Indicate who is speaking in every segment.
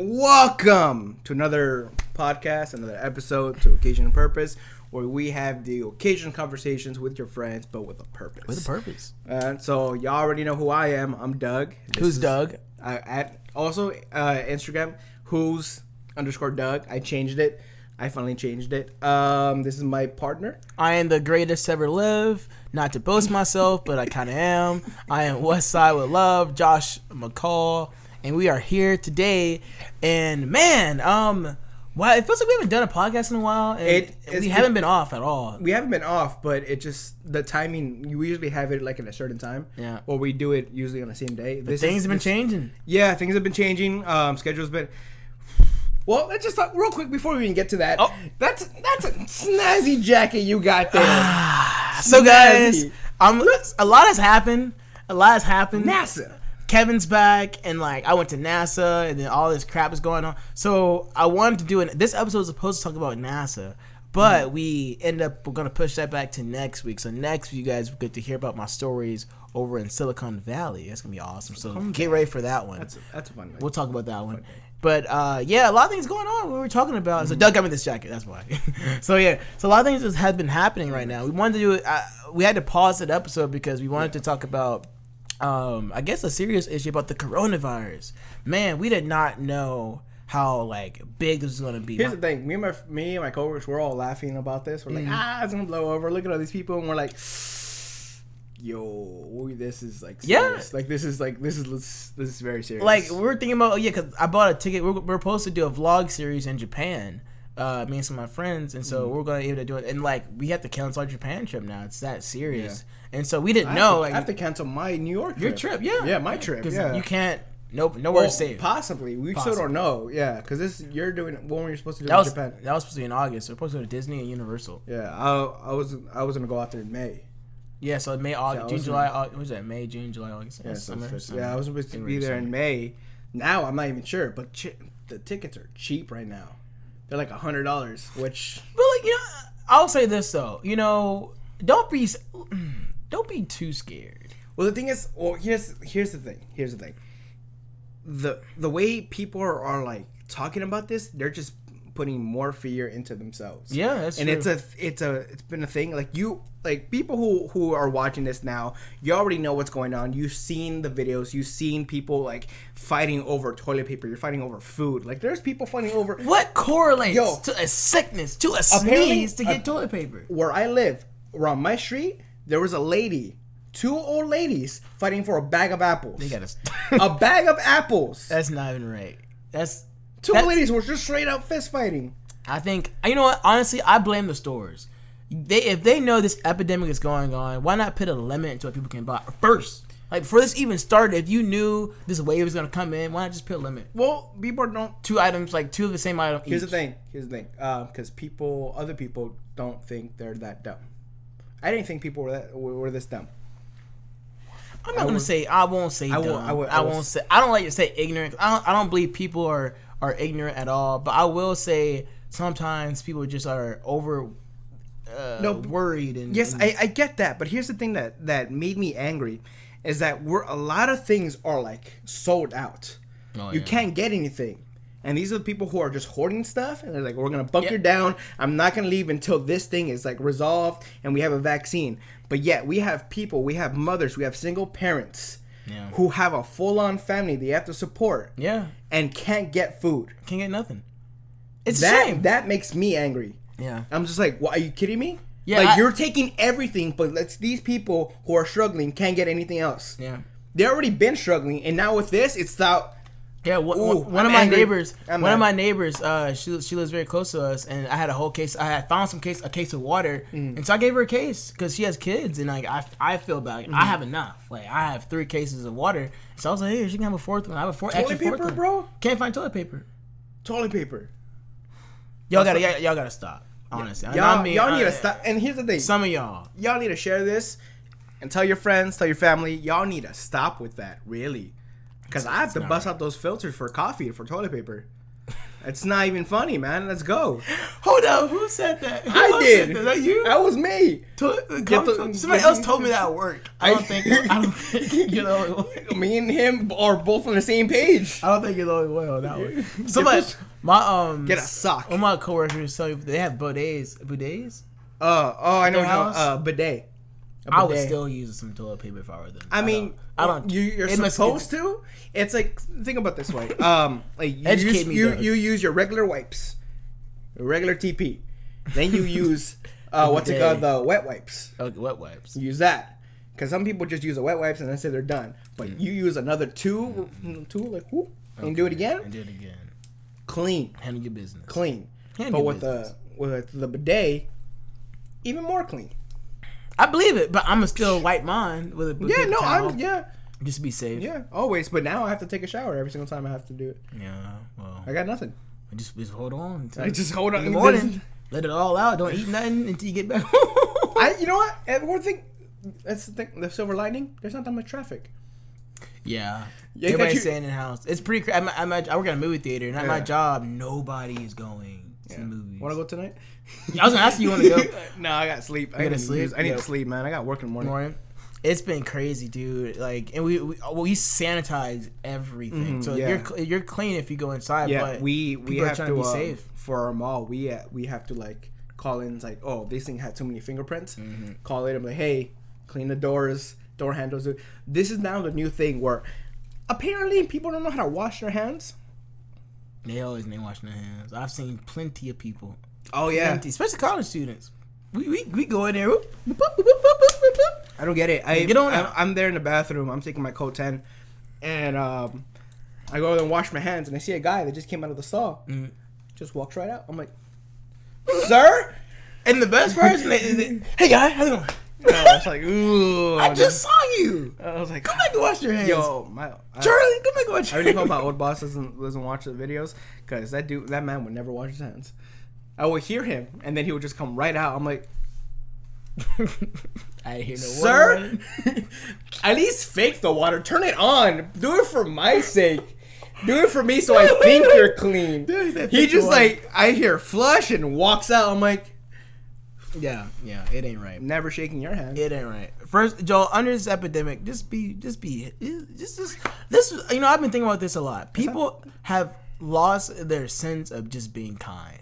Speaker 1: Welcome to another podcast, another episode to Occasion and Purpose, where we have the occasion conversations with your friends, but with a purpose.
Speaker 2: With a purpose.
Speaker 1: And so y'all already know who I am. I'm Doug. This
Speaker 2: Who's
Speaker 1: is-
Speaker 2: Doug?
Speaker 1: I, at also uh, Instagram, who's underscore Doug. I changed it. I finally changed it. Um, this is my partner.
Speaker 2: I am the greatest ever live. Not to boast myself, but I kind of am. I am West Side with Love, Josh McCall, and we are here today. And man, um, wow, it feels like we haven't done a podcast in a while, and
Speaker 1: It-
Speaker 2: we haven't been off at all.
Speaker 1: We haven't been off, but it just the timing. You usually have it like at a certain time.
Speaker 2: Yeah.
Speaker 1: Or we do it usually on the same day. This
Speaker 2: Things
Speaker 1: is-
Speaker 2: have been
Speaker 1: this-
Speaker 2: changing.
Speaker 1: Yeah, things have been changing. Um, schedule's been. Well, let's just talk real quick before we even get to that.
Speaker 2: Oh.
Speaker 1: That's that's a snazzy jacket you got there.
Speaker 2: So guys,
Speaker 1: Snazzy.
Speaker 2: um, a lot has happened. A lot has happened.
Speaker 1: NASA.
Speaker 2: Kevin's back, and like I went to NASA, and then all this crap is going on. So I wanted to do it. This episode was supposed to talk about NASA, but
Speaker 1: Mm-hmm.
Speaker 2: we end up we're gonna push that back to next week. So next week, you guys get to hear about my stories over in Silicon Valley. That's gonna be awesome. So get ready for that one.
Speaker 1: That's a, that's a fun. One.
Speaker 2: We'll talk about that one. But uh, yeah, a lot of things going on. We were talking about.
Speaker 1: Mm-hmm.
Speaker 2: So Doug got me this jacket. That's why. so yeah, so a lot of things just have been happening right now. We wanted to do it. Uh, we had to pause that episode because we wanted to talk about, um, I guess, a serious issue about the coronavirus. Man, we did not know how like big this was gonna be.
Speaker 1: Here's the thing. Me and my me and my coworkers, we're all laughing about this. We're like,
Speaker 2: Mm.
Speaker 1: ah, it's gonna blow over. Look at all these people, and we're like, yo, this is like
Speaker 2: Yeah.
Speaker 1: serious. Like this is like this is this is very serious.
Speaker 2: like we are thinking about oh, yeah because i bought a ticket we're, we're supposed to do a vlog series in japan uh me and some of my friends and
Speaker 1: Mm.
Speaker 2: so we're gonna be able to do it and like we have to cancel our japan trip now it's that serious and so we didn't
Speaker 1: I
Speaker 2: know
Speaker 1: to,
Speaker 2: like
Speaker 1: I have to cancel my New York
Speaker 2: your
Speaker 1: trip.
Speaker 2: trip yeah
Speaker 1: Yeah, my trip. Yeah.
Speaker 2: you can't nope nowhere
Speaker 1: Well,
Speaker 2: safe
Speaker 1: Possibly. We still don't know. Yeah, because this you're doing when were you supposed to do
Speaker 2: that
Speaker 1: in
Speaker 2: was
Speaker 1: Japan?
Speaker 2: that was supposed to be in august we're supposed to go to disney and universal
Speaker 1: Yeah, I, I was I was gonna go out there in May.
Speaker 2: yeah so may august
Speaker 1: Yeah, I
Speaker 2: june july August, what was that may june july august
Speaker 1: Yeah,
Speaker 2: yeah, summer, summer.
Speaker 1: yeah, I was supposed to be there in. May. Now I'm not even sure, but chi- the tickets are cheap right now. They're like a hundred dollars, which
Speaker 2: but like you know i'll say this though you know don't be don't be too scared
Speaker 1: well the thing is, well here's here's the thing. Here's the thing. The the way people are, are like talking about this, they're just putting more fear into themselves.
Speaker 2: yeah that's
Speaker 1: and
Speaker 2: true.
Speaker 1: it's a it's a it's been a thing like you like people who who are watching this now you already know what's going on you've seen the videos you've seen people like fighting over toilet paper you're fighting over food like there's people fighting over
Speaker 2: What correlates
Speaker 1: Yo.
Speaker 2: to a sickness, to a sneeze, to get
Speaker 1: uh,
Speaker 2: toilet paper?
Speaker 1: where i live around my street there was a lady two old ladies fighting for a bag of apples
Speaker 2: They gotta.
Speaker 1: a bag of apples
Speaker 2: That's not even right. That's.
Speaker 1: Two
Speaker 2: that's-
Speaker 1: ladies were just straight up fist fighting
Speaker 2: I think you know what. Honestly, I blame the stores. They if they know this epidemic is going on, why not put a limit to what people can buy first? Like before this even started, if you knew this wave was gonna come in, why not just put a limit?
Speaker 1: well people don't
Speaker 2: Two items, like two of the same item.
Speaker 1: Here's the thing. Here's the thing. Uh, because people, other people, don't think they're that dumb. I didn't think people were that were, this dumb.
Speaker 2: I'm not
Speaker 1: I
Speaker 2: gonna
Speaker 1: would-
Speaker 2: say I won't say
Speaker 1: I
Speaker 2: dumb.
Speaker 1: will- I will-
Speaker 2: I,
Speaker 1: I
Speaker 2: won't say I don't like to say ignorant. I don't, I don't believe people are are ignorant at all. But I will say sometimes people just are over uh,
Speaker 1: No,
Speaker 2: worried and
Speaker 1: Yes,
Speaker 2: and-
Speaker 1: I, I get that. But here's the thing that that made me angry, is that we're a lot of things are like sold out.
Speaker 2: Oh,
Speaker 1: you
Speaker 2: yeah.
Speaker 1: can't get anything. And these are the people who are just hoarding stuff, and they're like, "We're gonna bunker
Speaker 2: Yeah.
Speaker 1: down. I'm not gonna leave until this thing is like resolved and we have a vaccine." But yet, we have people, we have mothers, we have single parents
Speaker 2: Yeah.
Speaker 1: who have a full-on family they have to support
Speaker 2: yeah
Speaker 1: and can't get food.
Speaker 2: can't get nothing. It's
Speaker 1: that
Speaker 2: shame.
Speaker 1: that makes me angry.
Speaker 2: yeah.
Speaker 1: I'm just like, what? Are you kidding me?
Speaker 2: Yeah,
Speaker 1: like
Speaker 2: I-
Speaker 1: you're taking everything, but let's these people who are struggling can't get anything else.
Speaker 2: Yeah.
Speaker 1: They already been struggling, and now with this, it's out.
Speaker 2: Yeah, one,
Speaker 1: Ooh,
Speaker 2: one of my
Speaker 1: angry.
Speaker 2: neighbors,
Speaker 1: I'm
Speaker 2: one of my neighbors, uh, she she lives very close to us, and I had a whole case. I had found some case, a case of water,
Speaker 1: Mm.
Speaker 2: and so I gave her a case because she has kids, and like I, I feel bad.
Speaker 1: Mm-hmm.
Speaker 2: I have enough. Like I have three cases of water, so I was like, hey, she can have a fourth one. I have a fourth.
Speaker 1: Toilet
Speaker 2: extra fourth
Speaker 1: paper,
Speaker 2: one.
Speaker 1: bro.
Speaker 2: Can't find toilet paper.
Speaker 1: Toilet paper.
Speaker 2: Y'all gotta, y'all, y'all gotta stop. Honestly,
Speaker 1: Y'all,
Speaker 2: I mean,
Speaker 1: y'all need
Speaker 2: uh,
Speaker 1: to stop. And here's the thing:
Speaker 2: Some of y'all,
Speaker 1: y'all need to share this and tell your friends, tell your family. Y'all need to stop with that, really, because I have to bust out those filters for coffee for toilet paper. It's not even funny, man. Let's go.
Speaker 2: Hold up, who said that? Who
Speaker 1: I did.
Speaker 2: that? that you?
Speaker 1: That was me.
Speaker 2: To-
Speaker 1: Get the-
Speaker 2: somebody else told me that at work. I don't think. I don't think you know.
Speaker 1: Me and him are both on the same page.
Speaker 2: I don't think you're the only one on that one. Somebody, my um,
Speaker 1: Get a sock.
Speaker 2: One of my coworkers tell me they have bidets. Bidets.
Speaker 1: Uh, oh, I know. You're Uh, bidet.
Speaker 2: I would still use some toilet paper if I were them.
Speaker 1: I mean,
Speaker 2: I don't.
Speaker 1: You, you're
Speaker 2: it
Speaker 1: supposed to. It's like think about this way. Um, like you
Speaker 2: Educate
Speaker 1: use,
Speaker 2: me,
Speaker 1: you,
Speaker 2: Doug.
Speaker 1: you use your regular wipes, your regular TP. Then you use uh, what's it called? The wet wipes.
Speaker 2: Okay, wet wipes.
Speaker 1: You use that because some people just use the wet wipes and then say they're done. But
Speaker 2: Mm.
Speaker 1: you use another two, two like whoop, and do it again.
Speaker 2: And do it again.
Speaker 1: Clean,
Speaker 2: Handle your business.
Speaker 1: clean.
Speaker 2: Handle
Speaker 1: but with
Speaker 2: business.
Speaker 1: the with the bidet, even more clean.
Speaker 2: I believe it, but I'm gonna still wipe mine with a with
Speaker 1: Yeah, no,
Speaker 2: towel,
Speaker 1: I'm yeah,
Speaker 2: just to be safe.
Speaker 1: yeah, always. But now I have to take a shower every single time I have to do it.
Speaker 2: Yeah. Well,
Speaker 1: I got nothing.
Speaker 2: just just hold on.
Speaker 1: I just hold on.
Speaker 2: in the morning. Let it all out. Don't eat nothing until you get back.
Speaker 1: I, you know what? One thing, that's the thing. The silver lining. There's not that much traffic.
Speaker 2: Yeah.
Speaker 1: Yeah,
Speaker 2: Everybody's
Speaker 1: you-
Speaker 2: staying in the house. It's pretty. Cra- I'm, I'm, I work at a movie theater, and at my job, nobody is going to
Speaker 1: Yeah.
Speaker 2: the movies.
Speaker 1: Want to go tonight?
Speaker 2: I was gonna ask you, you want to go?
Speaker 1: no, I got sleep. I
Speaker 2: gotta
Speaker 1: need to
Speaker 2: sleep?
Speaker 1: use- I need
Speaker 2: Yeah.
Speaker 1: to sleep, man. I got work in the morning.
Speaker 2: Morning. It's been crazy, dude. Like, and we we, we sanitize everything,
Speaker 1: Mhm,
Speaker 2: so
Speaker 1: yeah.
Speaker 2: you're you're clean if you go inside.
Speaker 1: Yeah,
Speaker 2: but
Speaker 1: we we
Speaker 2: people are
Speaker 1: have
Speaker 2: trying
Speaker 1: to,
Speaker 2: to be
Speaker 1: um,
Speaker 2: safe.
Speaker 1: for our mall. We uh, we have to like call in like, oh, this thing had too many fingerprints.
Speaker 2: Mm-hmm.
Speaker 1: Call it. I'm like, hey, clean the doors, door handles. This is now the new thing where apparently people don't know how to wash their hands.
Speaker 2: they always name washing their hands. I've seen plenty of people,
Speaker 1: Oh yeah,
Speaker 2: plenty, especially college students. We, we, we go in there. whoop, whoop, whoop.
Speaker 1: I don't get it. I
Speaker 2: Get on
Speaker 1: I'm. I'm there in the bathroom. I'm taking my coat ten, and um, I go and wash my hands, and I see a guy that just came out of the stall,
Speaker 2: Mhm.
Speaker 1: just walks right out. I'm like, sir.
Speaker 2: And the best part is, hey guy, how's it going?
Speaker 1: I was like, ooh.
Speaker 2: I just saw you.
Speaker 1: I was like,
Speaker 2: Come back and wash your hands.
Speaker 1: yo, my. I,
Speaker 2: Charlie, come back and wash
Speaker 1: I really hope my old boss doesn't doesn't watch the videos because that dude, that man would never wash his hands. I would hear him, and then he would just come right out. I'm like,
Speaker 2: I hear no
Speaker 1: water.
Speaker 2: sir,
Speaker 1: at least fake the water. Turn it on. Do it for my sake. Do it for me, so I think you're clean.
Speaker 2: Dude, he said
Speaker 1: He
Speaker 2: fake the
Speaker 1: just like I hear flush and walks out. I'm like,
Speaker 2: Yeah, yeah, it ain't right.
Speaker 1: never shaking your hand.
Speaker 2: It ain't right. First, Joel, under this epidemic, just be, just be, just, just this. You know, I've been thinking about this a lot. People have lost their sense of just being kind.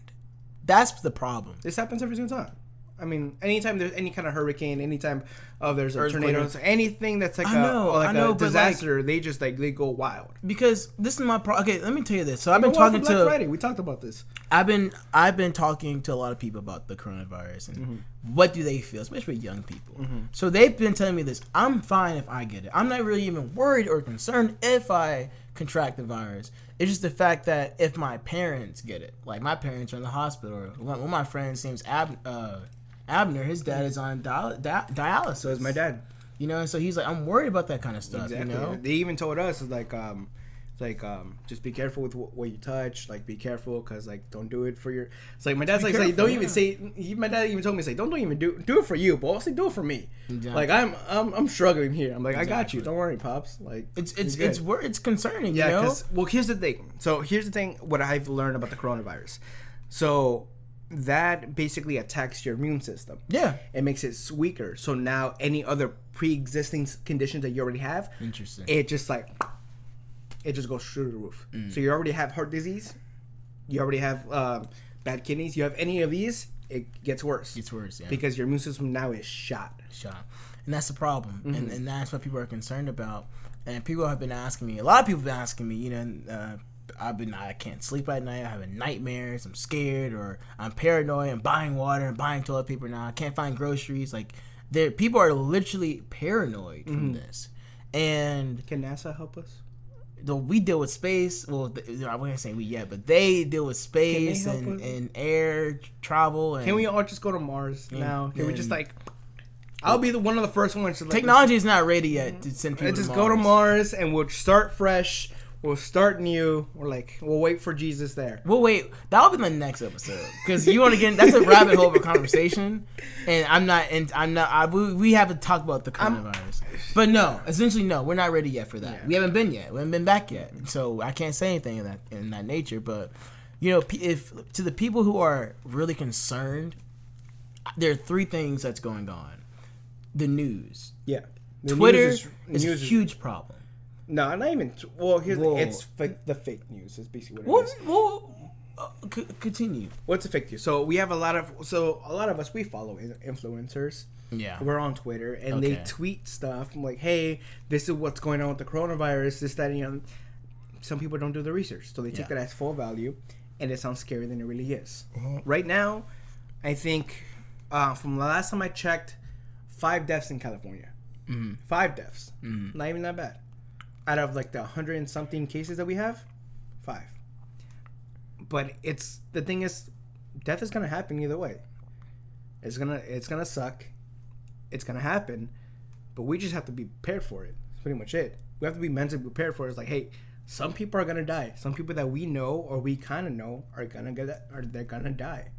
Speaker 2: That's the problem.
Speaker 1: This happens every single time. I mean, anytime there's any kind of hurricane, anytime oh, there's a
Speaker 2: tornado,
Speaker 1: tornadoes, anything that's like
Speaker 2: I
Speaker 1: a
Speaker 2: know,
Speaker 1: or like
Speaker 2: I know,
Speaker 1: a
Speaker 2: but, like-
Speaker 1: disaster, they just like they go wild.
Speaker 2: Because this is my problem. Okay, let me tell you this. So I've been talking
Speaker 1: for Black
Speaker 2: to,
Speaker 1: Friday. We talked about this.
Speaker 2: I've been, I've been talking to a lot of people about the coronavirus and
Speaker 1: Mm-hmm.
Speaker 2: what do they feel, especially young people. So they've been telling me this. I'm fine if I get it. I'm not really even worried or concerned if I contract the virus. It's just the fact that if my parents get it, like my parents are in the hospital, or one one of my friends name's Ab, uh, Abner, his dad is on dial- di- dialysis.
Speaker 1: So is my dad.
Speaker 2: You know, so he's like, I'm worried about that kind of stuff.
Speaker 1: Exactly.
Speaker 2: You know,
Speaker 1: They even told us like um, it's like um, just be careful with wh- what you touch. Like be careful because like don't do it for your. It's like my dad's like, say,
Speaker 2: careful,
Speaker 1: don't even say. He, my dad even told me say don't don't even do do it for you, but also do it for me.
Speaker 2: Exactly.
Speaker 1: Like I'm I'm I'm struggling here. I'm like I got you. Don't worry, pops. Like
Speaker 2: it's it's it's wor- it's concerning.
Speaker 1: Yeah,
Speaker 2: you know,
Speaker 1: well, here's the thing. So here's the thing. What I've learned about the coronavirus. So that basically attacks your immune system.
Speaker 2: yeah.
Speaker 1: It makes it weaker. So now any other pre-existing conditions that you already have,
Speaker 2: Interesting.
Speaker 1: it just like it just goes through the roof. So you already have heart disease. You already have um, bad kidneys. You have any of these, it gets worse
Speaker 2: It's worse. Yeah.
Speaker 1: because your immune system now is shot.
Speaker 2: shot. And that's the problem.
Speaker 1: Mm-hmm.
Speaker 2: And, and that's what people are concerned about. And people have been asking me, a lot of people have been asking me, you know, uh, I've been, I can't sleep at night. I'm having nightmares. I'm scared or I'm paranoid. I'm buying water and buying toilet paper now. I can't find groceries. Like, there, people are literally paranoid
Speaker 1: Mm-hmm.
Speaker 2: from this. And
Speaker 1: Can NASA help us?
Speaker 2: The, we deal with space. Well, th- I wouldn't say we yet, but they deal with space and,
Speaker 1: us?
Speaker 2: and air travel. And
Speaker 1: Can we all just go to Mars now? Can we just like? I'll be the one of the first ones to like,
Speaker 2: Technology is not ready yet to send people.
Speaker 1: Let's
Speaker 2: to
Speaker 1: just go to
Speaker 2: Mars.
Speaker 1: Mars and we'll start fresh. We'll start new. We're like, we'll wait for Jesus there.
Speaker 2: We'll wait. That'll be the next episode because you want to get that's a rabbit hole of a conversation, and I'm not. And I'm not. I, we, we haven't talked about the coronavirus, but no, essentially no, we're not ready yet for that.
Speaker 1: Yeah.
Speaker 2: We haven't been yet. We haven't been back yet, so I can't say anything in that in that nature. But you know, if to the people who are really concerned, there are three things that's going on. The news,
Speaker 1: Yeah. The
Speaker 2: Twitter
Speaker 1: news
Speaker 2: is, a
Speaker 1: news
Speaker 2: huge problem.
Speaker 1: No, not even. Well, here's
Speaker 2: Whoa.
Speaker 1: it's fake, the fake news. Is basically what it
Speaker 2: Well,
Speaker 1: is.
Speaker 2: well uh, c- continue.
Speaker 1: What's a fake news? So we have a lot of. So a lot of us we follow influencers.
Speaker 2: Yeah.
Speaker 1: We're on Twitter and they tweet stuff I'm like, "Hey, this is what's going on with the coronavirus." This, that, and the other. Some people don't do the research, so they take
Speaker 2: Yeah.
Speaker 1: that as full value, and it sounds scarier than it really is.
Speaker 2: Uh-huh.
Speaker 1: Right now, I think uh, from the last time I checked, five deaths in California.
Speaker 2: Mm-hmm.
Speaker 1: Five deaths. Not even that bad. Out of like the hundred and something cases that we have, five. But it's the thing is, death is gonna happen either way. It's gonna it's gonna suck. It's gonna happen, but we just have to be prepared for it. That's pretty much it. We have to be mentally prepared for it. It's like, hey, some people are gonna die. Some people that we know or we kind of know are gonna get or they're gonna die.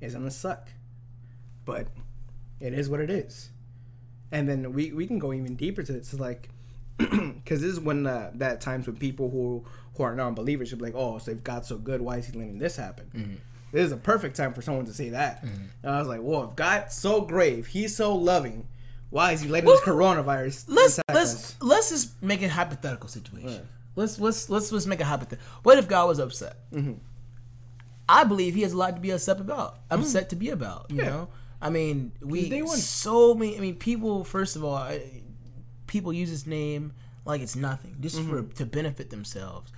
Speaker 1: It's gonna suck, but it is what it is. And then we we can go even deeper to this. It's like because this is when uh, that times when people who who are non-believers should be like, oh, so if God's so good, why is He letting this happen? This is a perfect time for someone to say that. And I was like, well, if God's so grave, He's so loving, why is He letting this coronavirus?
Speaker 2: Let's let's
Speaker 1: us?
Speaker 2: let's just make a hypothetical situation.
Speaker 1: Right.
Speaker 2: Let's let's let's let's make a hypothetical. What if God was upset?
Speaker 1: Mm-hmm.
Speaker 2: I believe He has a lot to be upset about. Upset to be about. You.
Speaker 1: Yeah.
Speaker 2: know. I mean, we so many. I mean, people. First of all, people use His name like it's nothing, just for
Speaker 1: Mm-hmm.
Speaker 2: to benefit themselves.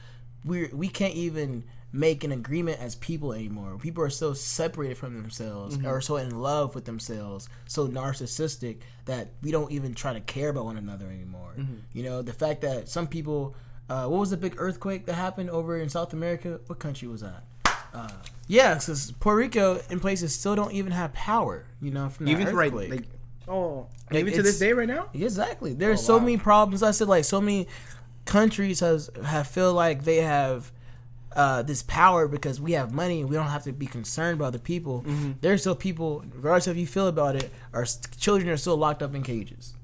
Speaker 2: We we can't even make an agreement as people anymore. People are so separated from themselves,
Speaker 1: Mm-hmm.
Speaker 2: or so in love with themselves, so narcissistic that we don't even try to care about one another anymore.
Speaker 1: Mm-hmm.
Speaker 2: You know, the fact that some people. Uh, what was the big earthquake that happened over in South America? What country was that? Uh, yeah, because Puerto Rico in places still don't even have power. You know, from
Speaker 1: even right,
Speaker 2: earthquake.
Speaker 1: like, oh,
Speaker 2: Like,
Speaker 1: even to this day, right now.
Speaker 2: Exactly. There's
Speaker 1: Oh,
Speaker 2: so
Speaker 1: wow.
Speaker 2: many problems. I said like so many countries has have feel like they have uh, this power because we have money and we don't have to be concerned about the people.
Speaker 1: Mm-hmm.
Speaker 2: There's still people, regardless of how you feel about it, our children are still locked up in cages.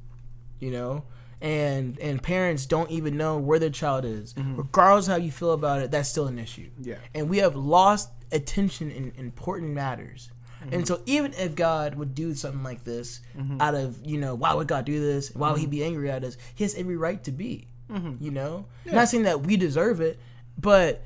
Speaker 2: You know, and and parents don't even know where their child is, regardless of how you feel about it. That's still an issue.
Speaker 1: Mm-hmm. Yeah.
Speaker 2: and we have lost attention in important matters.
Speaker 1: Mm-hmm.
Speaker 2: And so even if God would do something like this
Speaker 1: Mm-hmm.
Speaker 2: out of, you know, why would God do this? Why would he be angry at us? He has every right to be.
Speaker 1: Mm-hmm.
Speaker 2: You know? Not saying that we deserve it, but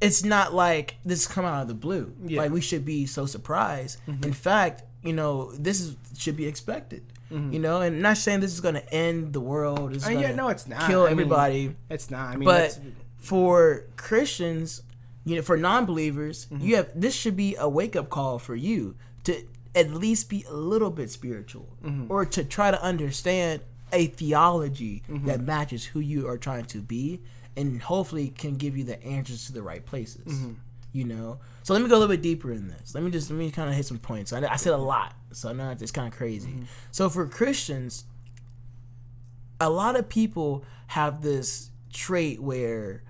Speaker 2: it's not like this come out of the blue.
Speaker 1: Yeah. Mm-hmm.
Speaker 2: Like we should be so surprised. In fact, you know, this is should be expected. You know, and not saying this is gonna end the world. It's
Speaker 1: Uh, yeah, no, it's not.
Speaker 2: kill
Speaker 1: I mean,
Speaker 2: everybody
Speaker 1: It's not. I mean,
Speaker 2: but for Christians, you know, for non-believers,
Speaker 1: Mm-hmm.
Speaker 2: you have this should be a wake-up call for you to at least be a little bit spiritual,
Speaker 1: Mm-hmm.
Speaker 2: or to try to understand a theology
Speaker 1: Mm-hmm.
Speaker 2: that matches who you are trying to be, and hopefully can give you the answers to the right places.
Speaker 1: Mm-hmm.
Speaker 2: You know, so let me go a little bit deeper in this. Let me just let me kind of hit some points. I, I said a lot, so I know it's kind of crazy.
Speaker 1: Mm-hmm.
Speaker 2: So for Christians, a lot of people have this trait where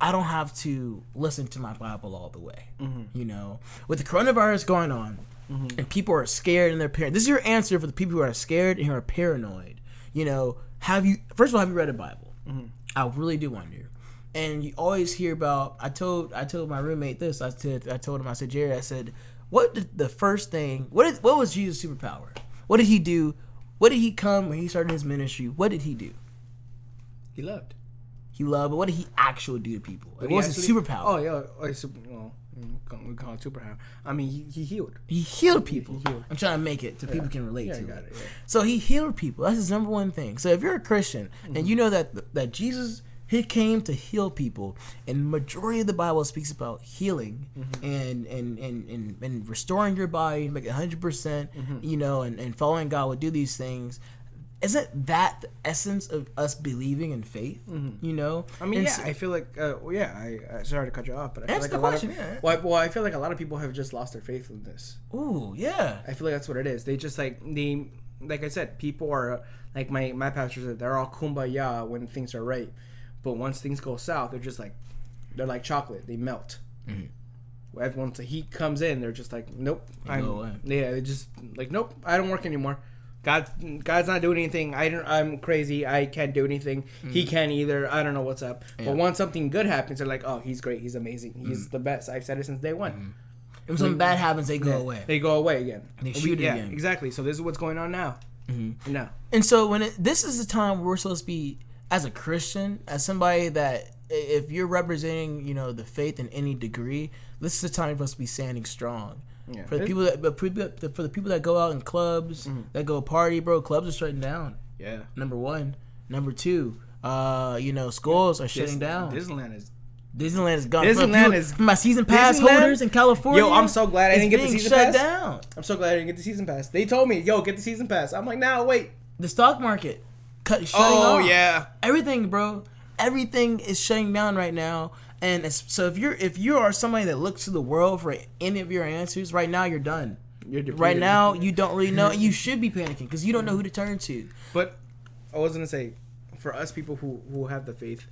Speaker 2: I don't have to listen to my Bible all the way. Mm-hmm. You know, with the coronavirus going on, mm-hmm. and people are scared and they're paranoid. This is your answer for the people who are scared and who are paranoid. You know, have you first of all have you read a Bible? Mm-hmm. I really do wonder. And you always hear about. I told I told my roommate this. I said I told him I said Jerry. I said, what did the first thing? What is what was Jesus' superpower? What did he do? What did he come when he started his ministry? What did he do?
Speaker 1: he loved.
Speaker 2: He loved, but what did he actually do to people? Like, what was his
Speaker 1: actually-
Speaker 2: superpower?
Speaker 1: Oh yeah, oh, super, well, we call- it superpower. I mean, he, he healed.
Speaker 2: He healed people.
Speaker 1: healed.
Speaker 2: I'm trying to make it so people can relate
Speaker 1: Yeah,
Speaker 2: to it.
Speaker 1: it, yeah.
Speaker 2: So he healed people. That's his number one thing. So if you're a Christian
Speaker 1: Mm-hmm.
Speaker 2: and you know that that Jesus he came to heal people, and majority of the Bible speaks about healing
Speaker 1: Mm-hmm.
Speaker 2: and, and, and, and and restoring your body, make it 100 percent,
Speaker 1: Mm-hmm.
Speaker 2: you know, and, and following God would do these things. Isn't that the essence of us believing in faith? You know,
Speaker 1: Mm-hmm. I mean,
Speaker 2: And
Speaker 1: yeah,
Speaker 2: so-
Speaker 1: I feel like, uh, well, yeah, I, I sorry to cut you off, but I feel like a lot of,
Speaker 2: yeah.
Speaker 1: well, I, well, I feel like a lot of people have just lost their faith in this.
Speaker 2: ooh, yeah,
Speaker 1: I feel like that's what it is. They just like they, like I said, people are like my my pastor said they're all kumbaya when things are right, but once things go south, they're just like they're like chocolate, they melt. Well, Once the heat comes in, they're just like, nope, I'm,
Speaker 2: go away.
Speaker 1: yeah, they just like, nope, I don't work anymore. God, God's not doing anything. I don't. I'm crazy. I can't do anything. He mm. can't either. I don't know what's up.
Speaker 2: Yeah.
Speaker 1: But once something good happens, they're like, "Oh, he's great. He's amazing. He's mm. the best." I've said it since day one. Mm.
Speaker 2: If something bad happens, they go
Speaker 1: Yeah.
Speaker 2: away.
Speaker 1: They go away again.
Speaker 2: They
Speaker 1: We-
Speaker 2: shoot
Speaker 1: yeah,
Speaker 2: again.
Speaker 1: exactly. So this is what's going on now.
Speaker 2: Mm-hmm.
Speaker 1: No.
Speaker 2: And so when it, this is the time where we're supposed to be as a Christian, as somebody that if you're representing, you know, the faith in any degree, this is the time you're supposed to be standing strong.
Speaker 1: Yeah.
Speaker 2: For the people that, but for the for the people that go out in clubs,
Speaker 1: Mm-hmm.
Speaker 2: that go party, bro, clubs are shutting down.
Speaker 1: Yeah.
Speaker 2: Number one, number two, uh, you know, schools are shutting
Speaker 1: Dis-
Speaker 2: down.
Speaker 1: Disneyland is.
Speaker 2: Disneyland is gone.
Speaker 1: Disneyland
Speaker 2: people-
Speaker 1: is-
Speaker 2: my season pass
Speaker 1: Disneyland-
Speaker 2: holders in California.
Speaker 1: Yo, I'm so glad I didn't get the season
Speaker 2: shut
Speaker 1: pass.
Speaker 2: down.
Speaker 1: I'm so glad I didn't get the season pass. They told me, "Yo, get the season pass." I'm like, "Now wait."
Speaker 2: The stock market cut shutting
Speaker 1: Oh
Speaker 2: off.
Speaker 1: yeah.
Speaker 2: everything, bro. Everything is shutting down right now. And so if you're if you are somebody that looks to the world for any of your answers, right now you're done.
Speaker 1: You're.
Speaker 2: Right now you don't really know. You should be panicking because you don't know who to turn to.
Speaker 1: But I was gonna say, for us people who who have the faith,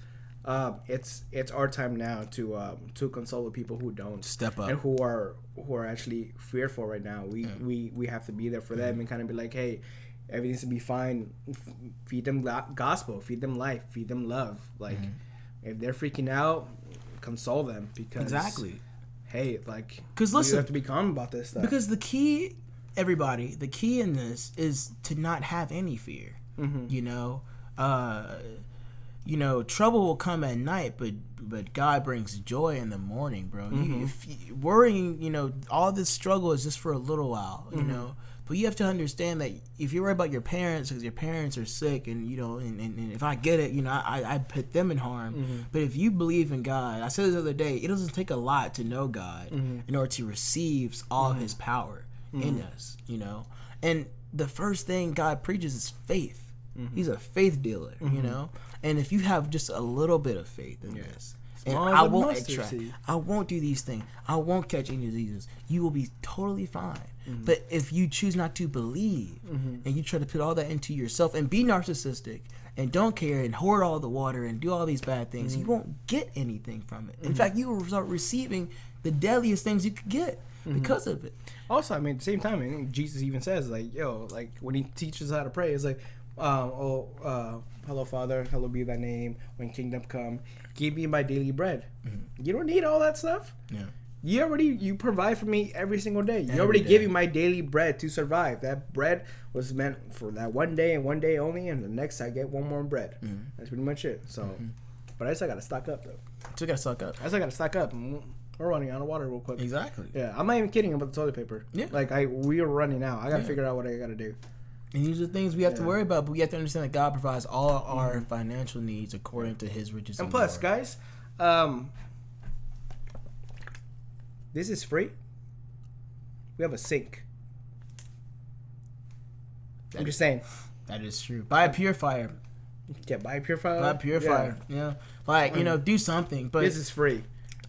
Speaker 1: um, it's it's our time now to um, to consult with people who don't
Speaker 2: Step up.
Speaker 1: and who are who are actually fearful right now. We we we have to be there for
Speaker 2: Mm-hmm.
Speaker 1: them and kind of be like, hey, everything's gonna be fine. F- feed them go- gospel, feed them life, feed them love. Like
Speaker 2: Mm-hmm.
Speaker 1: if they're freaking out, console them because
Speaker 2: Exactly.
Speaker 1: Hey, like, because
Speaker 2: listen- you
Speaker 1: have to be calm about this stuff.
Speaker 2: Because the key, everybody, the key in this is to not have any fear.
Speaker 1: Mm-hmm.
Speaker 2: You know, uh, you know, trouble will come at night, but but God brings joy in the morning, bro.
Speaker 1: Mm-hmm.
Speaker 2: You, if you, worrying, you know, all this struggle is just for a little while, you
Speaker 1: Mm-hmm.
Speaker 2: know. But you have to understand that if you're worried about your parents because your parents are sick, and you know, and, and, and if I get it, you know, I, I put them in harm.
Speaker 1: Mm-hmm.
Speaker 2: But if you believe in God, I said this the other day, it doesn't take a lot to know God
Speaker 1: Mm-hmm.
Speaker 2: in order to receive all of His power in us, you know. And the first thing God preaches is faith.
Speaker 1: Mm-hmm.
Speaker 2: He's a faith dealer, you know. And if you have just a little bit of faith in this, and
Speaker 1: I as
Speaker 2: I
Speaker 1: a
Speaker 2: won't attract. I won't do these things. I won't catch any diseases. You will be totally fine.
Speaker 1: Mm-hmm.
Speaker 2: But if you choose not to believe and you try to put all that into yourself and be narcissistic and don't care and hoard all the water and do all these bad things,
Speaker 1: Mm-hmm.
Speaker 2: you won't get anything from it. In fact, you will start receiving the deadliest things you could get
Speaker 1: Mm-hmm.
Speaker 2: because of it.
Speaker 1: Also, I mean, at the same time, I think Jesus even says, like, yo, like, when he teaches how to pray, it's like, um, oh, uh, hello, Father, hello be thy name, when kingdom come, give me my daily bread. You don't need all that stuff.
Speaker 2: Yeah.
Speaker 1: You already, you provide for me every single day. You
Speaker 2: Every
Speaker 1: already
Speaker 2: day.
Speaker 1: give me my daily bread to survive. That bread was meant for that one day and one day only, and the next I get one more bread. Mm-hmm. That's pretty much it. So, mm-hmm. but I still gotta stock up, though.
Speaker 2: So you gotta stock up.
Speaker 1: I still gotta stock up. Mm-hmm. We're running out of water real quick.
Speaker 2: Exactly.
Speaker 1: Yeah, I'm not even kidding about the toilet paper.
Speaker 2: Yeah.
Speaker 1: Like I, we are running out. I gotta
Speaker 2: Yeah.
Speaker 1: figure out what I gotta do.
Speaker 2: And these are things we have to worry about, but we have to understand that God provides all our financial needs according to His riches.
Speaker 1: And
Speaker 2: and
Speaker 1: plus, guys, um, this is free. We have a sink. I'm just saying.
Speaker 2: that is true. Buy a purifier.
Speaker 1: Yeah, buy a purifier.
Speaker 2: Buy a purifier. Yeah. Like you know, do something. But
Speaker 1: This is free.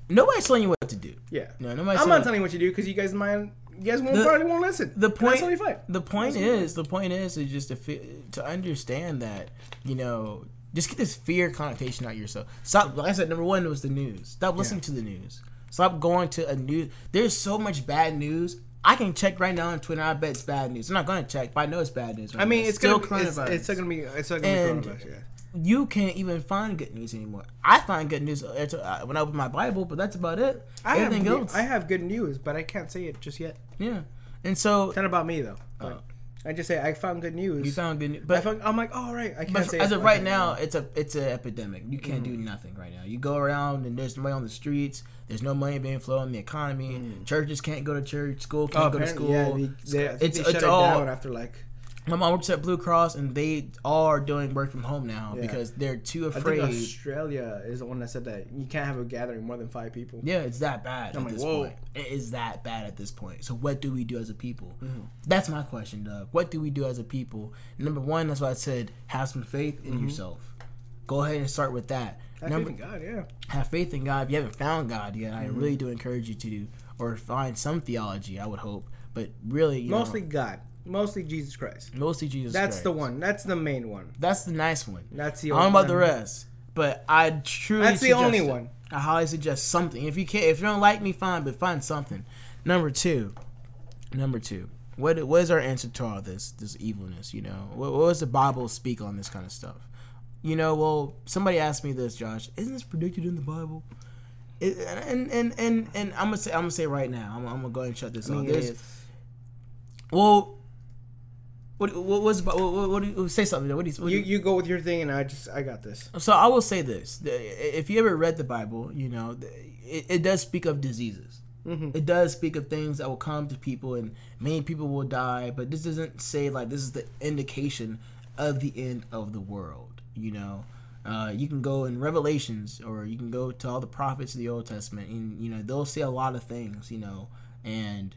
Speaker 2: nobody's telling you what to do.
Speaker 1: Yeah.
Speaker 2: No, nobody's
Speaker 1: I'm not telling you what you do because you guys might. You guys won't
Speaker 2: The-
Speaker 1: probably won't listen.
Speaker 2: the point the point is the point is is just to fi- to understand that you know just get this fear connotation out of yourself stop like i said number one was the news stop listening to the news stop going to a news there's so much bad news i can check right now on twitter i bet it's bad news i'm not gonna check but i know it's bad news right
Speaker 1: I mean,
Speaker 2: now.
Speaker 1: it's
Speaker 2: still
Speaker 1: gonna. Be, it's,
Speaker 2: coronavirus.
Speaker 1: it's still gonna be. It's still gonna
Speaker 2: And-
Speaker 1: be coronavirus. Yeah.
Speaker 2: you can't even find good news anymore i find good news uh, when i open my bible but that's about it
Speaker 1: I have,
Speaker 2: else
Speaker 1: I have good news, but I can't say it just yet.
Speaker 2: yeah and so
Speaker 1: It's not about me though. But I just say I found good news.
Speaker 2: Oh. you found good news
Speaker 1: I
Speaker 2: but
Speaker 1: found, I'm like, all right. I can't say
Speaker 2: as of right now, it's a it's an epidemic. You can't do mm. nothing right now. You go around and there's nobody on the streets. There's no money being flowing in the economy. Mm. Churches can't go to church. School oh, can't
Speaker 1: Oh,
Speaker 2: go to school.
Speaker 1: yeah, they, they,
Speaker 2: It's-
Speaker 1: they
Speaker 2: it's
Speaker 1: shut it
Speaker 2: all-
Speaker 1: down after like.
Speaker 2: My mom works at Blue Cross, and they are doing work from home now
Speaker 1: Yeah.
Speaker 2: because they're too afraid.
Speaker 1: I think. Australia is the one that said that you can't have a gathering more than five people.
Speaker 2: Yeah, it's that bad
Speaker 1: I'm
Speaker 2: at
Speaker 1: like,
Speaker 2: this
Speaker 1: whoa.
Speaker 2: point. It is that bad at this point. So what do we do as a people?
Speaker 1: Mm-hmm.
Speaker 2: That's my question, Doug. What do we do as a people? Number one, that's why I said have some faith in yourself. Go ahead and start with that.
Speaker 1: Mm-hmm. I
Speaker 2: Number
Speaker 1: think God, yeah.
Speaker 2: have faith in God. If you haven't found God yet, I
Speaker 1: Mm-hmm.
Speaker 2: really do encourage you to do or find some theology. I would hope, but really, you
Speaker 1: Mostly
Speaker 2: know,
Speaker 1: God. Mostly Jesus Christ.
Speaker 2: mostly Jesus.
Speaker 1: That's
Speaker 2: Christ.
Speaker 1: the one. That's the main one.
Speaker 2: That's the nice one.
Speaker 1: That's the.
Speaker 2: I don't know about the rest, but I truly.
Speaker 1: That's the only
Speaker 2: it.
Speaker 1: one.
Speaker 2: I highly suggest something. If you can't, if you don't like me, fine, but find something. Number two. Number two. What what is our answer to all this this evilness? You know, what, what does the Bible speak on this kind of stuff? You know, well, somebody asked me this, Josh. Isn't this predicted in the Bible? It, and and and and I'm gonna say I'm gonna say right now. I'm, I'm gonna go ahead and shut this
Speaker 1: I
Speaker 2: off.
Speaker 1: mean, is.
Speaker 2: well, what what was what, what, what, do you- say something? What do you, what do
Speaker 1: You
Speaker 2: you-
Speaker 1: you go with your thing, and I just I got this.
Speaker 2: so I will say this: if you ever read the Bible, you know it, it does speak of diseases.
Speaker 1: Mm-hmm.
Speaker 2: It does speak of things that will come to people, and many people will die. But this doesn't say like this is the indication of the end of the world. You know, uh, you can go in Revelations, or you can go to all the prophets of the Old Testament, and you know they'll say a lot of things. You know, and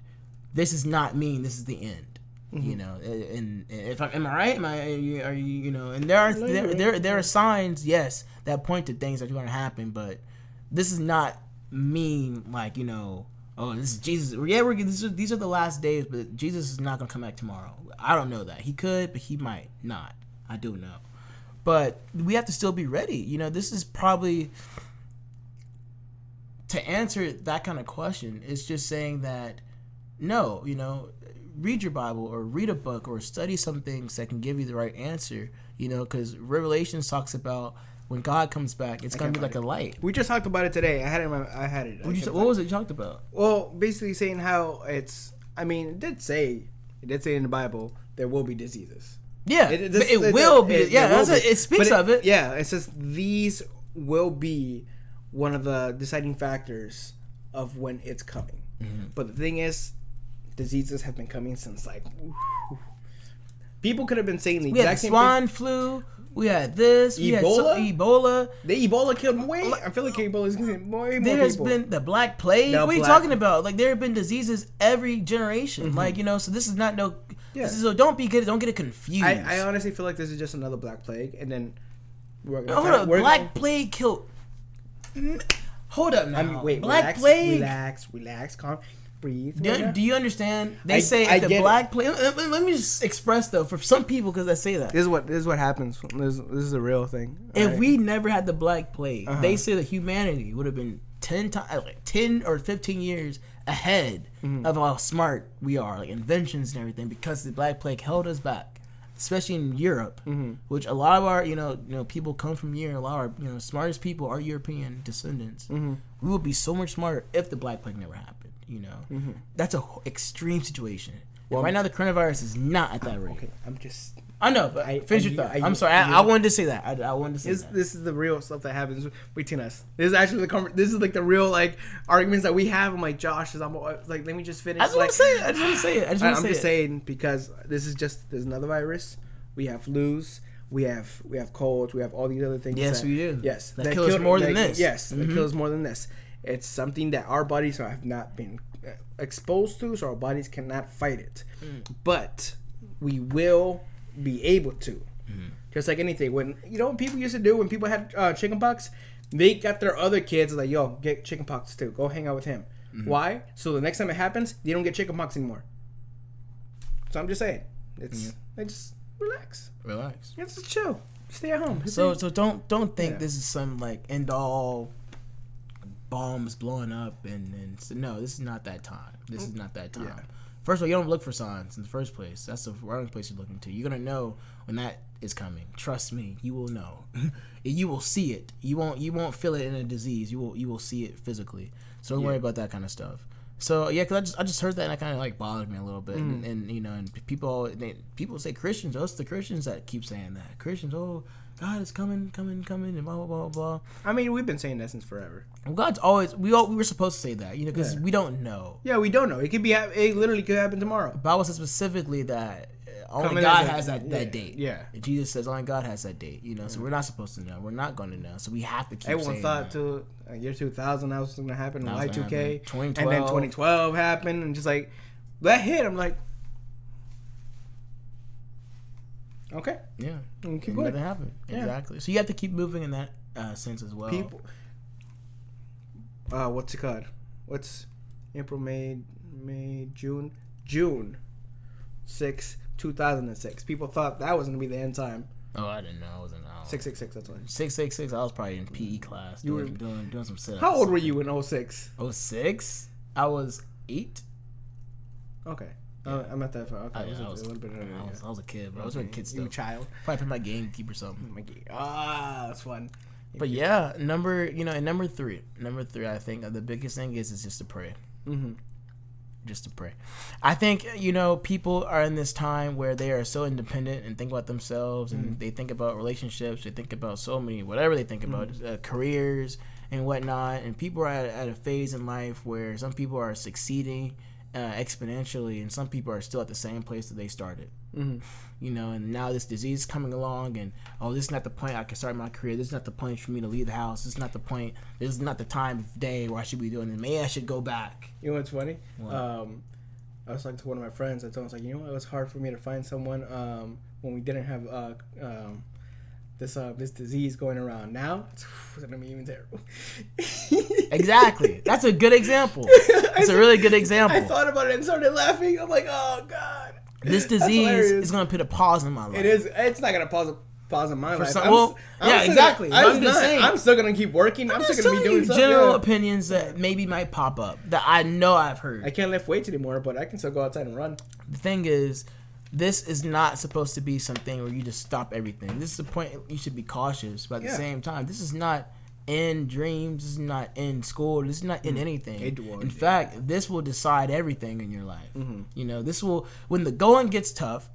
Speaker 2: this is not mean this is the end. You mm-hmm. know, and, and if I am I right? Am I are you, are you you know? And there are
Speaker 1: No,
Speaker 2: there,
Speaker 1: right.
Speaker 2: there there are signs, yes, that point to things that are going to happen, but this is not mean like you know. Oh, this is Jesus. Yeah, we're these are, these are the last days, but Jesus is not gonna come back tomorrow. I don't know that he could, but he might not. I do know, but we have to still be ready. You know, this is probably to answer that kind of question. It's just saying that no, you know, read your Bible or read a book or study some things that can give you the right answer. You know, because Revelations talks about when God comes back, it's gonna be like
Speaker 1: find
Speaker 2: a light.
Speaker 1: We just talked about it today. I had it. In my, I had it. I
Speaker 2: What, was it you talked about?
Speaker 1: Well, basically saying how it's. I mean, it did say it did say in the Bible there will be diseases.
Speaker 2: Yeah,
Speaker 1: It,
Speaker 2: but it, will be.
Speaker 1: it-
Speaker 2: yeah,
Speaker 1: will
Speaker 2: that's
Speaker 1: be.
Speaker 2: it, it speaks of it.
Speaker 1: Yeah, it says these will be one of the deciding factors of when it's coming.
Speaker 2: Mm-hmm.
Speaker 1: But the thing is, diseases have been coming since like. People could have been saying the
Speaker 2: We had
Speaker 1: exact same
Speaker 2: swine flu. We had this. We had so,
Speaker 1: Ebola?
Speaker 2: Ebola.
Speaker 1: The Ebola killed way. I feel like Ebola is killing way more
Speaker 2: There has
Speaker 1: people.
Speaker 2: been the Black Plague.
Speaker 1: The
Speaker 2: what are you talking about? Like there have been diseases every generation. Mm-hmm. Like you know, so this is not no.
Speaker 1: Yeah.
Speaker 2: This is so don't be good. Don't get it confused.
Speaker 1: I, I honestly feel like this is just another Black Plague, and then we're gonna.
Speaker 2: hold up, Black
Speaker 1: gonna-
Speaker 2: Plague killed. Hold up now.
Speaker 1: I mean, wait,
Speaker 2: Black
Speaker 1: relax,
Speaker 2: Plague.
Speaker 1: relax, relax, calm, breathe.
Speaker 2: Do,
Speaker 1: Rhoda.
Speaker 2: do you understand? They
Speaker 1: I-
Speaker 2: say
Speaker 1: I
Speaker 2: if the. Black Plague. Let, let- let me just express though, for some people, because I say that.
Speaker 1: This is what this is what happens. This, this is a real thing.
Speaker 2: if
Speaker 1: alright?
Speaker 2: we never had the Black Plague,
Speaker 1: Uh-huh.
Speaker 2: they say that humanity would have been ten times, like ten or fifteen years ahead
Speaker 1: Mm-hmm.
Speaker 2: of how smart we are, like inventions and everything, because the Black Plague held us back, especially in Europe,
Speaker 1: Mm-hmm.
Speaker 2: which a lot of our, you know, you know, people come from Europe. A lot of our, you know, smartest people are European descendants.
Speaker 1: Mm-hmm.
Speaker 2: We would be so much smarter if the Black Plague never happened. You know, that's a h- extreme situation.
Speaker 1: Mm-hmm. Well,
Speaker 2: right now, the coronavirus is not at that rate.
Speaker 1: okay, I'm just.
Speaker 2: I know, but
Speaker 1: I-
Speaker 2: finish
Speaker 1: I-
Speaker 2: your thought.
Speaker 1: I-
Speaker 2: I'm sorry.
Speaker 1: I-
Speaker 2: I, I wanted to say that. I, I wanted to say
Speaker 1: This,
Speaker 2: that.
Speaker 1: this is the real stuff that happens between us. This is actually the conver- this is like the real like arguments that we have. I'm like Josh is I'm like let me just finish.
Speaker 2: I just
Speaker 1: like,
Speaker 2: want to say it. I just want to say it. I just
Speaker 1: I,
Speaker 2: want
Speaker 1: am
Speaker 2: to say
Speaker 1: just
Speaker 2: it.
Speaker 1: saying because this is just there's another virus. We have flus. We have we have colds. We have all these other things.
Speaker 2: Yes,
Speaker 1: that,
Speaker 2: we do.
Speaker 1: Yes,
Speaker 2: That kills us more than
Speaker 1: that-
Speaker 2: this.
Speaker 1: Yes, that
Speaker 2: Mhm.
Speaker 1: kills more than this. It's something that our bodies have not been uh, exposed to, so our bodies cannot fight it.
Speaker 2: Mm.
Speaker 1: But we will be able to.
Speaker 2: Mm-hmm.
Speaker 1: Just like anything, when you know what people used to do when people had uh, chickenpox, they got their other kids like, "Yo, get chickenpox too. Go hang out with him."
Speaker 2: Mm-hmm.
Speaker 1: Why? So the next time it happens, they don't get chickenpox anymore. So I'm just saying, it's they just relax.
Speaker 2: Relax.
Speaker 1: It's just chill. Stay at home.
Speaker 2: So so don't don't think
Speaker 1: Yeah.
Speaker 2: this is some like end all bombs blowing up and and so, no, this is not that time. This is not that time.
Speaker 1: Yeah.
Speaker 2: First of all, you don't look for signs in the first place. That's the wrong place you're looking to. You're gonna know when that is coming. Trust me, you will know. you will see it. You won't you won't feel it in a disease. You will you will see it physically. So don't worry about that kind of stuff. So yeah, cause I just I just heard that and it kind of like bothered me a little bit.
Speaker 1: Mm.
Speaker 2: And, and you know, and people they, people say Christians. Oh, it's the Christians that keep saying that. Christians, oh, God is coming, coming, coming, and blah blah blah blah.
Speaker 1: I mean, we've been saying that since forever.
Speaker 2: Well, God's always we all we were supposed to say that, you know, because
Speaker 1: Yeah.
Speaker 2: we don't know.
Speaker 1: Yeah, we don't know. It could be. It literally could happen tomorrow.
Speaker 2: The Bible says specifically that only
Speaker 1: Coming
Speaker 2: God
Speaker 1: a-
Speaker 2: has that, that date.
Speaker 1: yeah.
Speaker 2: And Jesus says only God has that date. You know, so we're not supposed to know. We're not going to know. So we have to keep.
Speaker 1: Everyone
Speaker 2: saying
Speaker 1: thought
Speaker 2: that.
Speaker 1: to uh, year 2000 that was going to happen. Y2K,
Speaker 2: gonna happen.
Speaker 1: and then
Speaker 2: 2012.
Speaker 1: 2012 happened, and just like that hit, I'm like, okay,
Speaker 2: Yeah.
Speaker 1: and keep
Speaker 2: And
Speaker 1: going.
Speaker 2: nothing happened.
Speaker 1: Yeah.
Speaker 2: Exactly. So you have to keep moving in that uh, sense as well.
Speaker 1: People, uh, what's it called? What's April, May, May, June, June, six, 2006. People thought that was going to be the end time.
Speaker 2: Oh, I didn't know. I wasn't. Was-
Speaker 1: Six, six, six. That's why.
Speaker 2: Six six six. I was probably in PE class.
Speaker 1: You
Speaker 2: doing,
Speaker 1: were-
Speaker 2: doing doing some sit-ups.
Speaker 1: How old were you in 06?
Speaker 2: Oh six. I was eight.
Speaker 1: Okay. Oh, I'm not that far. Okay,
Speaker 2: I,
Speaker 1: I was,
Speaker 2: I
Speaker 1: a
Speaker 2: was,
Speaker 1: little bit.
Speaker 2: I was, I was a kid, bro. I was a kid
Speaker 1: You
Speaker 2: still.
Speaker 1: a child.
Speaker 2: Probably play my GameCube or something.
Speaker 1: My game. Ah, that's fun.
Speaker 2: But yeah, number you know, and number three, number three, I think uh, the biggest thing is is just to pray,
Speaker 1: Mm-hmm.
Speaker 2: just to pray. I think you know people are in this time where they are so independent and think about themselves, and they think about relationships, they think about so many whatever they think about uh, careers and whatnot, and people are at, at a phase in life where some people are succeeding uh, exponentially, and some people are still at the same place that they started.
Speaker 1: Mm-hmm.
Speaker 2: you know, and now this disease is coming along, and oh, this is not the point I can start my career. This is not the point for me to leave the house. This is not the point. This is not the time of day where I should be doing this. Maybe I should go back.
Speaker 1: You know what's funny?
Speaker 2: What?
Speaker 1: Um, I was talking to one of my friends. I told him, I was like, you know what? It was hard for me to find someone um, when we didn't have uh, um, this uh, this disease going around. Now it's, it's gonna be even terrible.
Speaker 2: Exactly. That's a good example. It's a really good example.
Speaker 1: I thought about it and started laughing. I'm like, oh god.
Speaker 2: this disease is going to put a pause in my life.
Speaker 1: It is. It's not gonna pause. Pause in my life.
Speaker 2: some-
Speaker 1: I'm,
Speaker 2: well,
Speaker 1: I'm
Speaker 2: yeah, exactly.
Speaker 1: Gonna, I'm,
Speaker 2: I'm just
Speaker 1: not-
Speaker 2: saying.
Speaker 1: I'm still gonna keep working. I'm,
Speaker 2: Just
Speaker 1: still gonna be doing
Speaker 2: you
Speaker 1: stuff.
Speaker 2: general
Speaker 1: yeah.
Speaker 2: opinions that maybe might pop up that I know I've heard.
Speaker 1: I can't lift weights anymore, but I can still go outside and run.
Speaker 2: the thing is, this is not supposed to be something where you just stop everything. This is the point you should be cautious, but at
Speaker 1: Yeah.
Speaker 2: the same time, this is not in dreams. This is not in school. This is not in anything.
Speaker 1: Mm. It will,
Speaker 2: in
Speaker 1: yeah.
Speaker 2: fact, this will decide everything in your life.
Speaker 1: Mm-hmm.
Speaker 2: You know, this will when the going gets tough.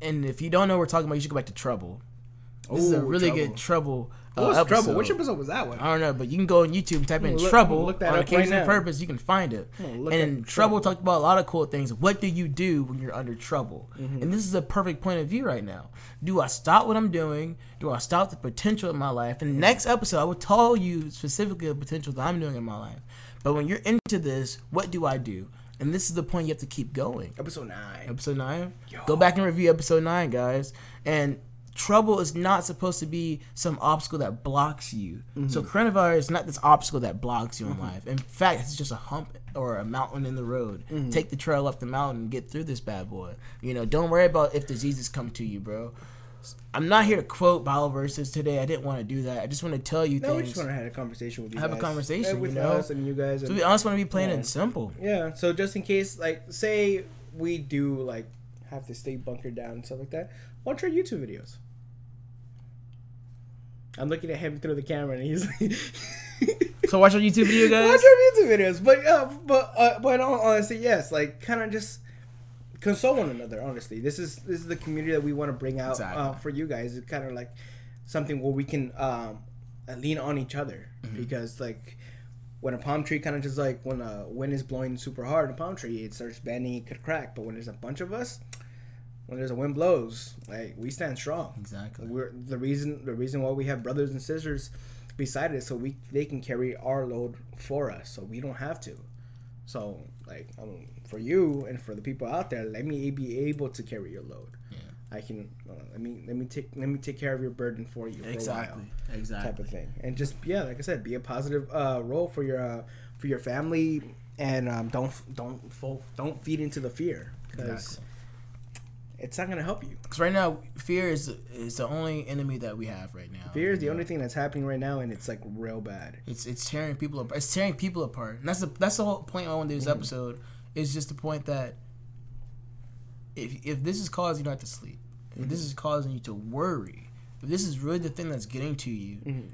Speaker 2: And if you don't know what we're talking about, you should go back to Trouble. This is a really
Speaker 1: Trouble.
Speaker 2: good Trouble. Uh,
Speaker 1: What was
Speaker 2: episode.
Speaker 1: trouble? Which episode was that one?
Speaker 2: I don't know, but you can go on YouTube type in
Speaker 1: look-
Speaker 2: trouble
Speaker 1: look that
Speaker 2: on
Speaker 1: right
Speaker 2: occasion and purpose. You can find it. And
Speaker 1: trouble
Speaker 2: talked about a lot of cool things. What do you do when you're under trouble?
Speaker 1: Mm-hmm.
Speaker 2: And this is a perfect point of view right now. Do I stop what I'm doing? Do I stop the potential in my life? In the next episode, I will tell you specifically the potential that I'm doing in my life. But when you're into this, what do I do? And this is the point you have to keep going
Speaker 1: Episode nine.
Speaker 2: episode nine.
Speaker 1: Yo.
Speaker 2: Go back and review episode nine, guys. And trouble is not supposed to be some obstacle that blocks you. So
Speaker 1: Mm-hmm.
Speaker 2: coronavirus is not this obstacle that blocks you in life. In fact, it's just a hump or a mountain in the road.
Speaker 1: Mm-hmm.
Speaker 2: Take the trail up the mountain and get through this bad boy. You know, don't worry about if diseases come to you, bro. I'm not here to quote Bible verses today. I didn't want to do that. I just want to tell you
Speaker 1: No, we
Speaker 2: things.
Speaker 1: just want to have a conversation with you.
Speaker 2: Have a conversation,
Speaker 1: Uh, with
Speaker 2: you know?
Speaker 1: us and you guys.
Speaker 2: to
Speaker 1: And,
Speaker 2: be honest, want to be plain
Speaker 1: Yeah.
Speaker 2: and simple.
Speaker 1: yeah. So just in case, like, say we do like have to stay bunkered down and stuff like that, watch our YouTube videos. I'm looking at him through the camera, and he's like.
Speaker 2: So watch our YouTube video, guys.
Speaker 1: Watch our YouTube videos, but uh, but uh, but honesty, yes, like kind of just console one another. Honestly, this is this is the community that we want to bring out
Speaker 2: Exactly.
Speaker 1: uh, for you guys. It's kind of like something where we can um, uh, lean on each other
Speaker 2: Mm-hmm.
Speaker 1: because like when a palm tree kind of just like when a wind is blowing super hard, a palm tree it starts bending, it could crack. But when there's a bunch of us, when there's a wind blows, like we stand strong.
Speaker 2: Exactly.
Speaker 1: We're the reason the reason why we have brothers and sisters beside us so we they can carry our load for us so we don't have to. So like um, for you and for the people out there, let me be able to carry your load.
Speaker 2: Yeah.
Speaker 1: I can uh, let me let me take let me take care of your burden for you for a
Speaker 2: Exactly.
Speaker 1: while
Speaker 2: Exactly.
Speaker 1: type of thing and just yeah like I said be a positive uh, role for your uh, for your family and um, don't don't don't feed into the fear because
Speaker 2: Exactly.
Speaker 1: It's not gonna help you.
Speaker 2: Because right now, fear is is the only enemy that we have right now.
Speaker 1: Fear is the
Speaker 2: know?
Speaker 1: only thing that's happening right now and it's like real bad.
Speaker 2: It's it's tearing people apart. It's tearing people apart. And that's the that's the whole point I want to do this
Speaker 1: Mm-hmm.
Speaker 2: episode. Is just the point that if if this is causing you not to sleep, if
Speaker 1: Mm-hmm.
Speaker 2: this is causing you to worry, if this is really the thing that's getting to you,
Speaker 1: Mhm.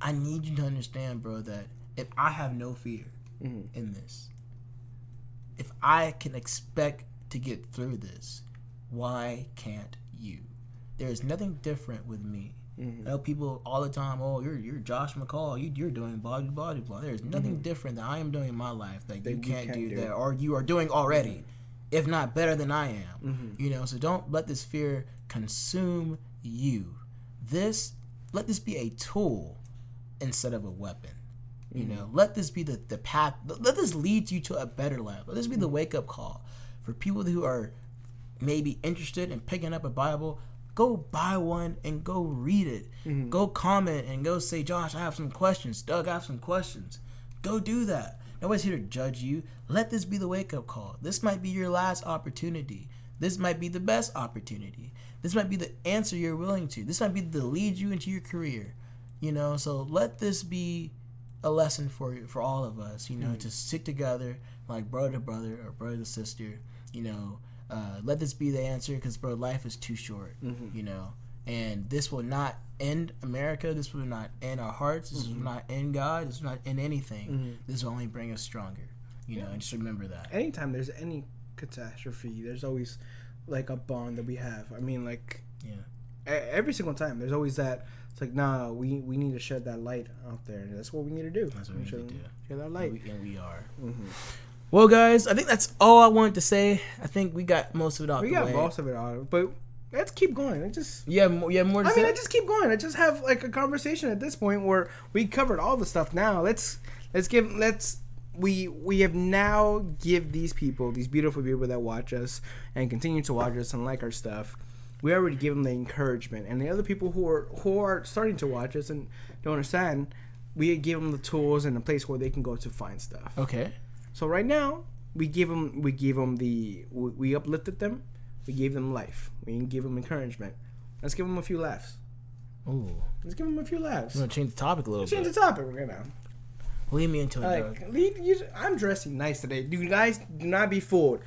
Speaker 2: I need you to understand, bro, that if I have no fear
Speaker 1: Mhm.
Speaker 2: in this, if I can expect to get through this, why can't you? There is nothing different with me.
Speaker 1: Mhm.
Speaker 2: I know people all the time, oh, you're you're Josh McCall, you, you're doing blah blah blah blah. There's nothing different that I am doing in my life that,
Speaker 1: Mm-hmm. That
Speaker 2: you
Speaker 1: you
Speaker 2: can't,
Speaker 1: can't
Speaker 2: do,
Speaker 1: do.
Speaker 2: that, or you are doing already, if not better than I am.
Speaker 1: Mhm.
Speaker 2: You know, so don't let this fear consume you. This let this be a tool instead of a weapon. You
Speaker 1: Mm-hmm.
Speaker 2: know, let this be the, the path. Let this lead you to a better life. Let this be
Speaker 1: Mm-hmm.
Speaker 2: the wake up call for people who are maybe interested in picking up a Bible. Go buy one and go read it.
Speaker 1: Mm-hmm.
Speaker 2: Go comment and go say, Josh, I have some questions. Doug, I have some questions. Go do that. Nobody's here to judge you. Let this be the wake up call. This might be your last opportunity. This might be the best opportunity. This might be the answer you're willing to. This might be the lead you into your career. You know, so let this be a lesson for you, for all of us. You know, to stick together like brother to brother or brother to sister, you know, uh, let this be the answer because bro, life is too short.
Speaker 1: Mm-hmm.
Speaker 2: You know, and this will not end America. This will not end our hearts. This
Speaker 1: Mm-hmm.
Speaker 2: will not end God. This will not end anything. This will only bring us stronger. You know, and just remember that.
Speaker 1: Anytime there's any catastrophe, there's always like a bond that we have. I mean, like
Speaker 2: Yeah.
Speaker 1: every single time, there's always that. It's like, nah, we we need to shed that light out there. And that's what we need to do.
Speaker 2: That's what we need to do.
Speaker 1: Share that
Speaker 2: And
Speaker 1: light.
Speaker 2: we, and we are. Well, guys, I think that's all I wanted to say. I think we got most of it out
Speaker 1: We
Speaker 2: the
Speaker 1: got
Speaker 2: way.
Speaker 1: most of it out, but let's keep going. I just.
Speaker 2: Yeah, more, yeah, more to
Speaker 1: I mean, I just keep going. I just have like a conversation at this point where we covered all the stuff. Now let's let's give let's we we have now give these people these beautiful people that watch us and continue to watch us and like our stuff. We already give them the encouragement, and the other people who are who are starting to watch us and don't understand, we give them the tools and a place where they can go to find stuff.
Speaker 2: okay.
Speaker 1: So right now, we give them we give them the we, uplifted them, we gave them life, we give them encouragement. Let's give them a few laughs.
Speaker 2: Ooh,
Speaker 1: Let's give them a few laughs.
Speaker 2: I'm gonna change the topic a little
Speaker 1: Change
Speaker 2: bit.
Speaker 1: the topic right now.
Speaker 2: Lead me into it.
Speaker 1: Like, lead, you, I'm dressing nice today. Do you guys do not be fooled.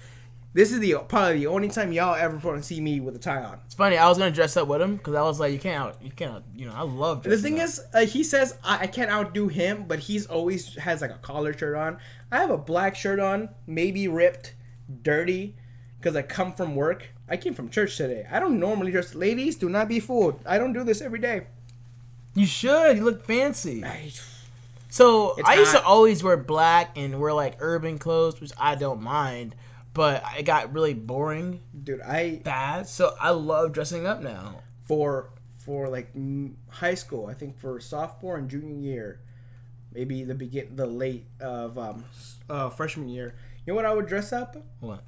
Speaker 1: This is the probably the only time y'all ever want to see me with a tie on.
Speaker 2: It's funny. I was gonna dress up with him because I was like, you can't, out, you can't, you know, I love.
Speaker 1: The thing
Speaker 2: up.
Speaker 1: is, uh, he says I, I can't outdo him, but he's always has like a collar shirt on. I have a black shirt on, maybe ripped, dirty, because I come from work. I came from church today. I don't normally dress. Ladies, do not be fooled. I don't do this every day.
Speaker 2: you should. You look fancy.
Speaker 1: I,
Speaker 2: So
Speaker 1: It's
Speaker 2: I used to always wear black and wear like urban clothes, which I don't mind. But it got really boring
Speaker 1: dude, I
Speaker 2: fast. So I love dressing up now.
Speaker 1: for for like high school. I think for sophomore and junior year, maybe the begin the late of um uh, freshman year. You know what I would dress up?
Speaker 2: What?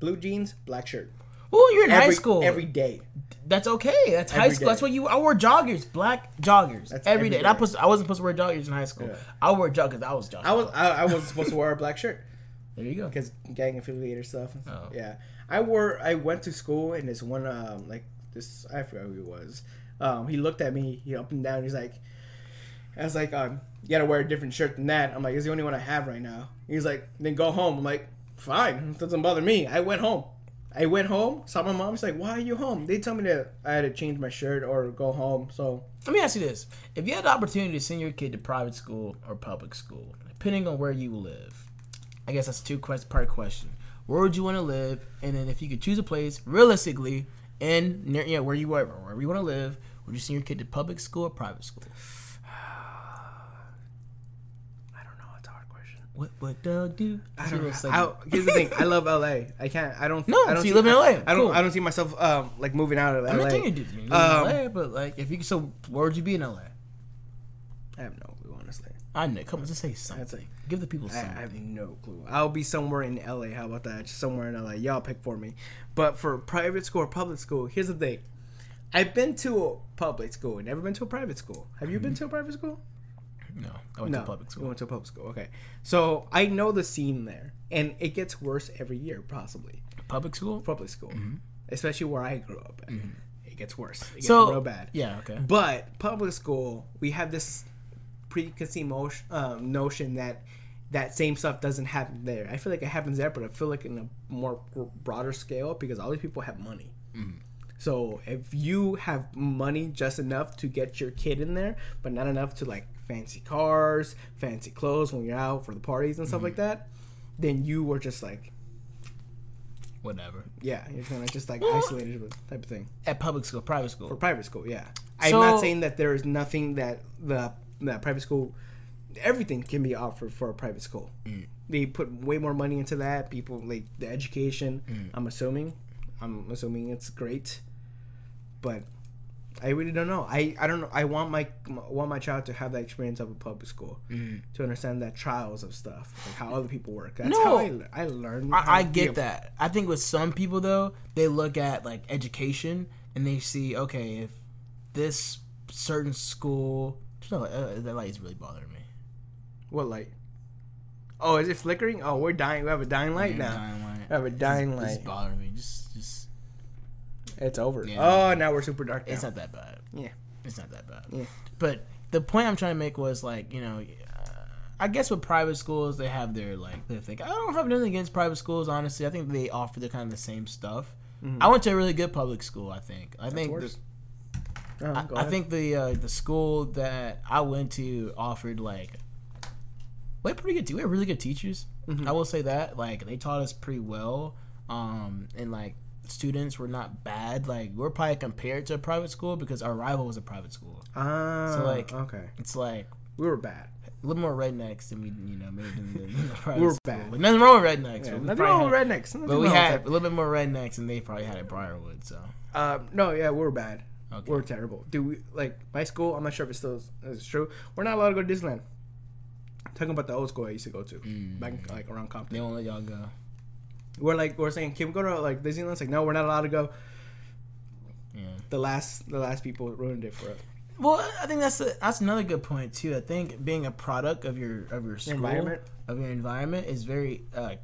Speaker 1: Blue jeans, black shirt.
Speaker 2: Oh, you're in
Speaker 1: Every,
Speaker 2: high school.
Speaker 1: every day.
Speaker 2: That's okay. That's high school.
Speaker 1: day.
Speaker 2: That's what you. I wore joggers, black joggers,
Speaker 1: That's
Speaker 2: every
Speaker 1: every
Speaker 2: day. And I,
Speaker 1: day.
Speaker 2: put, I wasn't supposed to wear joggers in high school.
Speaker 1: Yeah.
Speaker 2: I wore joggers. I was jogging.
Speaker 1: I was I, I wasn't supposed to wear a black shirt
Speaker 2: there you go.
Speaker 1: because gang affiliated stuff.
Speaker 2: Oh.
Speaker 1: Yeah, I wore. I went to school and this one um like this I forgot who he was. Um, he looked at me, he up and down. He's like, I was like, um, you gotta wear a different shirt than that. I'm like, it's the only one I have right now. He's like, then go home. I'm like, fine, it doesn't bother me. I went home. I went home, saw my mom. She's like, why are you home? They told me that I had to change my shirt or go home. So
Speaker 2: Let me ask you this: If you had the opportunity to send your kid to private school or public school, depending on where you live, I guess that's two quest part question. Where would you want to live? And then if you could choose a place, realistically, in near yeah, where you are, wherever you want to live, would you send your kid to public school or private school?
Speaker 1: I don't know. It's a hard question.
Speaker 2: What would Doug do?
Speaker 1: I don't know. I, here's the thing. I love LA. I can't. I don't.
Speaker 2: No,
Speaker 1: I don't
Speaker 2: so you
Speaker 1: see,
Speaker 2: live in LA.
Speaker 1: I don't.
Speaker 2: Cool.
Speaker 1: I don't see myself um like moving out of LA.
Speaker 2: I'm not telling you to do you live
Speaker 1: Um,
Speaker 2: in LA, but like if you so where would you be in LA?
Speaker 1: I have no.
Speaker 2: I know. Come on, just say something. Give the people
Speaker 1: I, I have no clue. I'll be somewhere in LA. How about that? Just somewhere in LA. Y'all pick for me. But for private school or public school, here's the thing. I've been to a public school. Never been to a private school. Have you been to a private school?
Speaker 2: no, I went
Speaker 1: no,
Speaker 2: to public
Speaker 1: You
Speaker 2: school.
Speaker 1: went to a public school. Okay. So I know the scene there, and it gets worse every year, possibly.
Speaker 2: Public school.
Speaker 1: Public school, mm-hmm. especially where I grew up. At. It gets worse. It gets
Speaker 2: So
Speaker 1: real bad.
Speaker 2: yeah, okay.
Speaker 1: But public school, we have this preconceived motion, um, notion that that same stuff doesn't happen there. I feel like it happens there, but I feel like in a more broader scale because all these people have money. So if you have money just enough to get your kid in there, but not enough to like fancy cars, fancy clothes when you're out for the parties and stuff like that, then you were just like,
Speaker 2: Whatever.
Speaker 1: yeah, you're kind of just like isolated type of thing.
Speaker 2: At public school, private school.
Speaker 1: For private school, yeah. I'm not saying that there is nothing that the that private school, everything can be offered for a private school.
Speaker 2: Mm.
Speaker 1: They put way more money into that. People like the education.
Speaker 2: Mm.
Speaker 1: I'm assuming, I'm assuming it's great, but I really don't know. I, I don't know. I want my want my child to have that experience of a public school
Speaker 2: Mm.
Speaker 1: to understand that trials of stuff, like how other people work. That's
Speaker 2: No.
Speaker 1: how I, I learned.
Speaker 2: I, I get that. I think with some people though, they look at like education and they see, okay, if this certain school, no, uh, that light is really bothering me.
Speaker 1: What light? Oh, is it flickering? Oh, we're dying. We have a dying light now.
Speaker 2: Dying light.
Speaker 1: We have a dying
Speaker 2: It's
Speaker 1: light.
Speaker 2: It's bothering me. Just, just,
Speaker 1: It's over.
Speaker 2: Yeah.
Speaker 1: Oh, now we're super dark. Now.
Speaker 2: it's not that bad.
Speaker 1: Yeah.
Speaker 2: It's not that bad.
Speaker 1: Yeah.
Speaker 2: But the point I'm trying to make was like, you know, uh, I guess with private schools, they have their like their thing. I don't have nothing against private schools, honestly. I think they offer the kind of the same stuff. I went to a really good public school. I think. I think.
Speaker 1: worse.
Speaker 2: the-
Speaker 1: Uh,
Speaker 2: I, I think the uh, the school that I went to offered like we had pretty good. We had really good teachers.
Speaker 1: Mm-hmm.
Speaker 2: I will say that. Like they taught us pretty well, um, and like students were not bad. Like we're probably compared to a private school because our rival was a private school.
Speaker 1: Ah,
Speaker 2: So, like,
Speaker 1: okay,
Speaker 2: It's like
Speaker 1: we were bad.
Speaker 2: a little more rednecks than we, you know, maybe than the, than the private
Speaker 1: We're
Speaker 2: school.
Speaker 1: bad.
Speaker 2: But nothing wrong with rednecks.
Speaker 1: Yeah,
Speaker 2: but we
Speaker 1: nothing wrong with rednecks. Nothing
Speaker 2: But we had a little bit more rednecks, and they probably had at Briarwood. So
Speaker 1: Um, no, yeah, we were bad.
Speaker 2: Okay.
Speaker 1: We were terrible. Dude, we, like my school. I'm not sure if it still is, true. We're not allowed to go to Disneyland. talking about the old school I used to go to back like around
Speaker 2: they
Speaker 1: Compton.
Speaker 2: won't let y'all go.
Speaker 1: We're like we're saying, can we go to like Disneyland? It's like no, we're not allowed to go.
Speaker 2: Yeah.
Speaker 1: The last the last people ruined it for us.
Speaker 2: Well, I think that's a, that's another good point too. I think being a product of your of your school,
Speaker 1: environment.
Speaker 2: of your environment is very. Uh,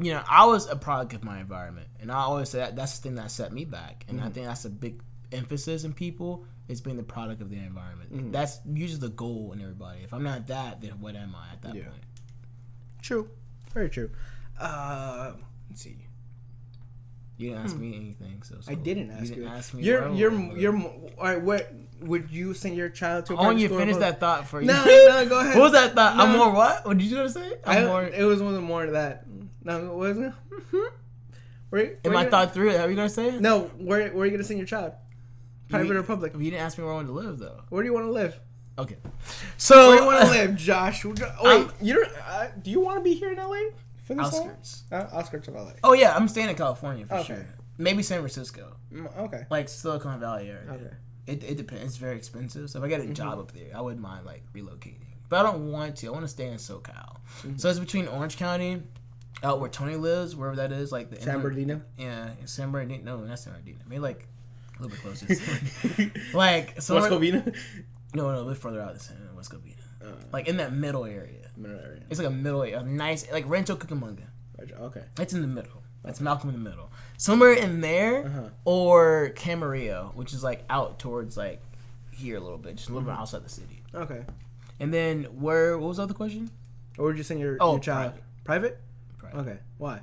Speaker 2: you know, I was a product of my environment, and I always say that that's the thing that set me back, and I think that's a big emphasis in people is being the product of their environment. That's usually the goal in everybody. If I'm not that, then what am I at that
Speaker 1: Yeah.
Speaker 2: point?
Speaker 1: True, very true. Uh, let's see.
Speaker 2: You didn't ask me anything, so, so
Speaker 1: Hmm. I didn't ask you.
Speaker 2: didn't ask me.
Speaker 1: You're you're you're all right. What would you send your child to? a
Speaker 2: I want you to finish that thought for you.
Speaker 1: No, no, go ahead.
Speaker 2: What was that thought? I'm more what? What did you gonna say? I'm
Speaker 1: I,
Speaker 2: more.
Speaker 1: it was wasn't more than that. No, it wasn't. Where,
Speaker 2: Am I
Speaker 1: you
Speaker 2: thought through it? Are you gonna say?
Speaker 1: No, where where are you gonna send your child? Private or public?
Speaker 2: You didn't ask me where I wanted to live though.
Speaker 1: Where do you want to live?
Speaker 2: Okay. So
Speaker 1: Where do you want to live, Josh? Wait,
Speaker 2: I'm-
Speaker 1: you don't. Uh, do you want to be here in LA for this
Speaker 2: outskirts.
Speaker 1: Uh, outskirts of LA.
Speaker 2: Oh yeah, I'm staying in California for
Speaker 1: Okay.
Speaker 2: sure. Maybe San Francisco,
Speaker 1: Mm, Okay.
Speaker 2: like Silicon Valley area.
Speaker 1: Okay.
Speaker 2: It, it depends. It's very expensive. So if I get a
Speaker 1: Mm-hmm.
Speaker 2: job up there, I wouldn't mind like relocating. But I don't want to. I want to stay in SoCal.
Speaker 1: Mm-hmm.
Speaker 2: So it's between Orange County, out where Tony lives, wherever that is, like the
Speaker 1: San
Speaker 2: inland-
Speaker 1: Bernardino.
Speaker 2: Yeah, San Bernardino. No, not San Bernardino. Maybe like a little bit closer. like so.
Speaker 1: West Covina.
Speaker 2: No, no, a bit further out than West Covina.
Speaker 1: Uh,
Speaker 2: Like in that middle area.
Speaker 1: middle area.
Speaker 2: It's like a middle, a nice, like Rancho Cucamonga.
Speaker 1: Okay.
Speaker 2: It's in the middle. It's Malcolm in the middle. Somewhere in there,
Speaker 1: Uh-huh.
Speaker 2: or Camarillo, which is like out towards like here a little bit, just a little
Speaker 1: Mm-hmm.
Speaker 2: bit outside the city.
Speaker 1: Okay.
Speaker 2: And then where? What was the other question?
Speaker 1: Or would you saying your,
Speaker 2: Oh,
Speaker 1: your child? Private.
Speaker 2: Private.
Speaker 1: Okay. Why?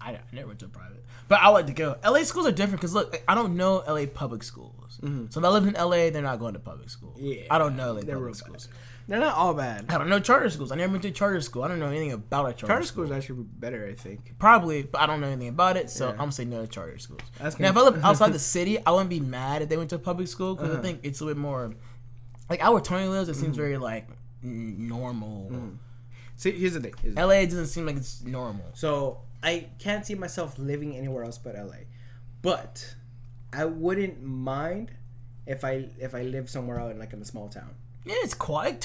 Speaker 2: I, I never went to a private, but I like to go. LA schools are different because look, I don't know LA public schools. So if I lived in LA, they're not going to public school.
Speaker 1: Mm-hmm. Yeah,
Speaker 2: I don't know LA
Speaker 1: They're
Speaker 2: public schools.
Speaker 1: bad. They're not all bad.
Speaker 2: I don't know charter schools. I never went to charter school. I don't know anything about a charter, school.
Speaker 1: Charter
Speaker 2: school.
Speaker 1: schools actually better, I think.
Speaker 2: Probably, but I don't know anything about it, so
Speaker 1: Yeah.
Speaker 2: I'm gonna say no to charter schools.
Speaker 1: That's
Speaker 2: now, if I
Speaker 1: good.
Speaker 2: live outside the city, I wouldn't be mad if they went to a public school because I
Speaker 1: Uh-huh.
Speaker 2: think it's a bit more like our Tony lives. It seems very like normal.
Speaker 1: See, here's the thing. Here's
Speaker 2: LA doesn't seem like it's normal.
Speaker 1: So I can't see myself living anywhere else but LA. But I wouldn't mind if I if I live somewhere out in like in a small town.
Speaker 2: Yeah, it's quiet.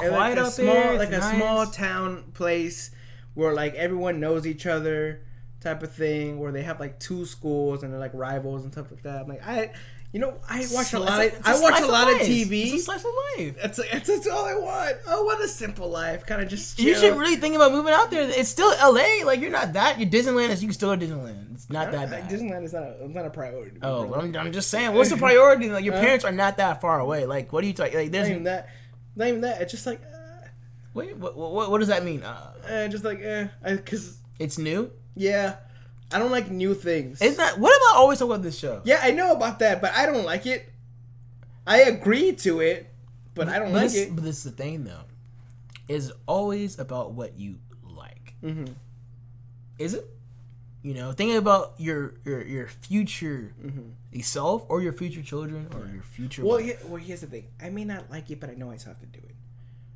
Speaker 1: And,
Speaker 2: quiet
Speaker 1: like a
Speaker 2: out
Speaker 1: small
Speaker 2: there.
Speaker 1: like
Speaker 2: It's
Speaker 1: a small town place where like everyone knows each other type of thing where they have like two schools and they're like rivals and stuff like that. I'm like I you know, I watch a lot of I watch a lot of
Speaker 2: life.
Speaker 1: TV.
Speaker 2: It's a slice of life.
Speaker 1: That's, that's that's all I want. I want a simple life, kind of just.
Speaker 2: You
Speaker 1: chill.
Speaker 2: should really think about moving out there. It's still LA. Like you're not that. You're Disneyland is you can still go to Disneyland. It's not that
Speaker 1: Uh,
Speaker 2: bad.
Speaker 1: Disneyland is not a, not a priority.
Speaker 2: Oh, but I'm, I'm just saying. What's the priority? Like your parents are not that far away. Like what are you talking? Like
Speaker 1: not even that. Not even that. It's just like, uh,
Speaker 2: wait. What, what, what does that mean? Uh,
Speaker 1: eh, just like, eh, because
Speaker 2: it's new.
Speaker 1: yeah, I don't like new things.
Speaker 2: Isn't that what about always talk about this show?
Speaker 1: yeah, I know about that, but I don't like it. I agree to it, but I don't
Speaker 2: but
Speaker 1: like
Speaker 2: this,
Speaker 1: it.
Speaker 2: But this is the thing though. Is always about what you like.
Speaker 1: hmm
Speaker 2: Is it? You know, thinking about your your your future self or your future children or your future.
Speaker 1: Mm-hmm. Well, he, well, here's the thing. I may not like it, but I know I still have to do it.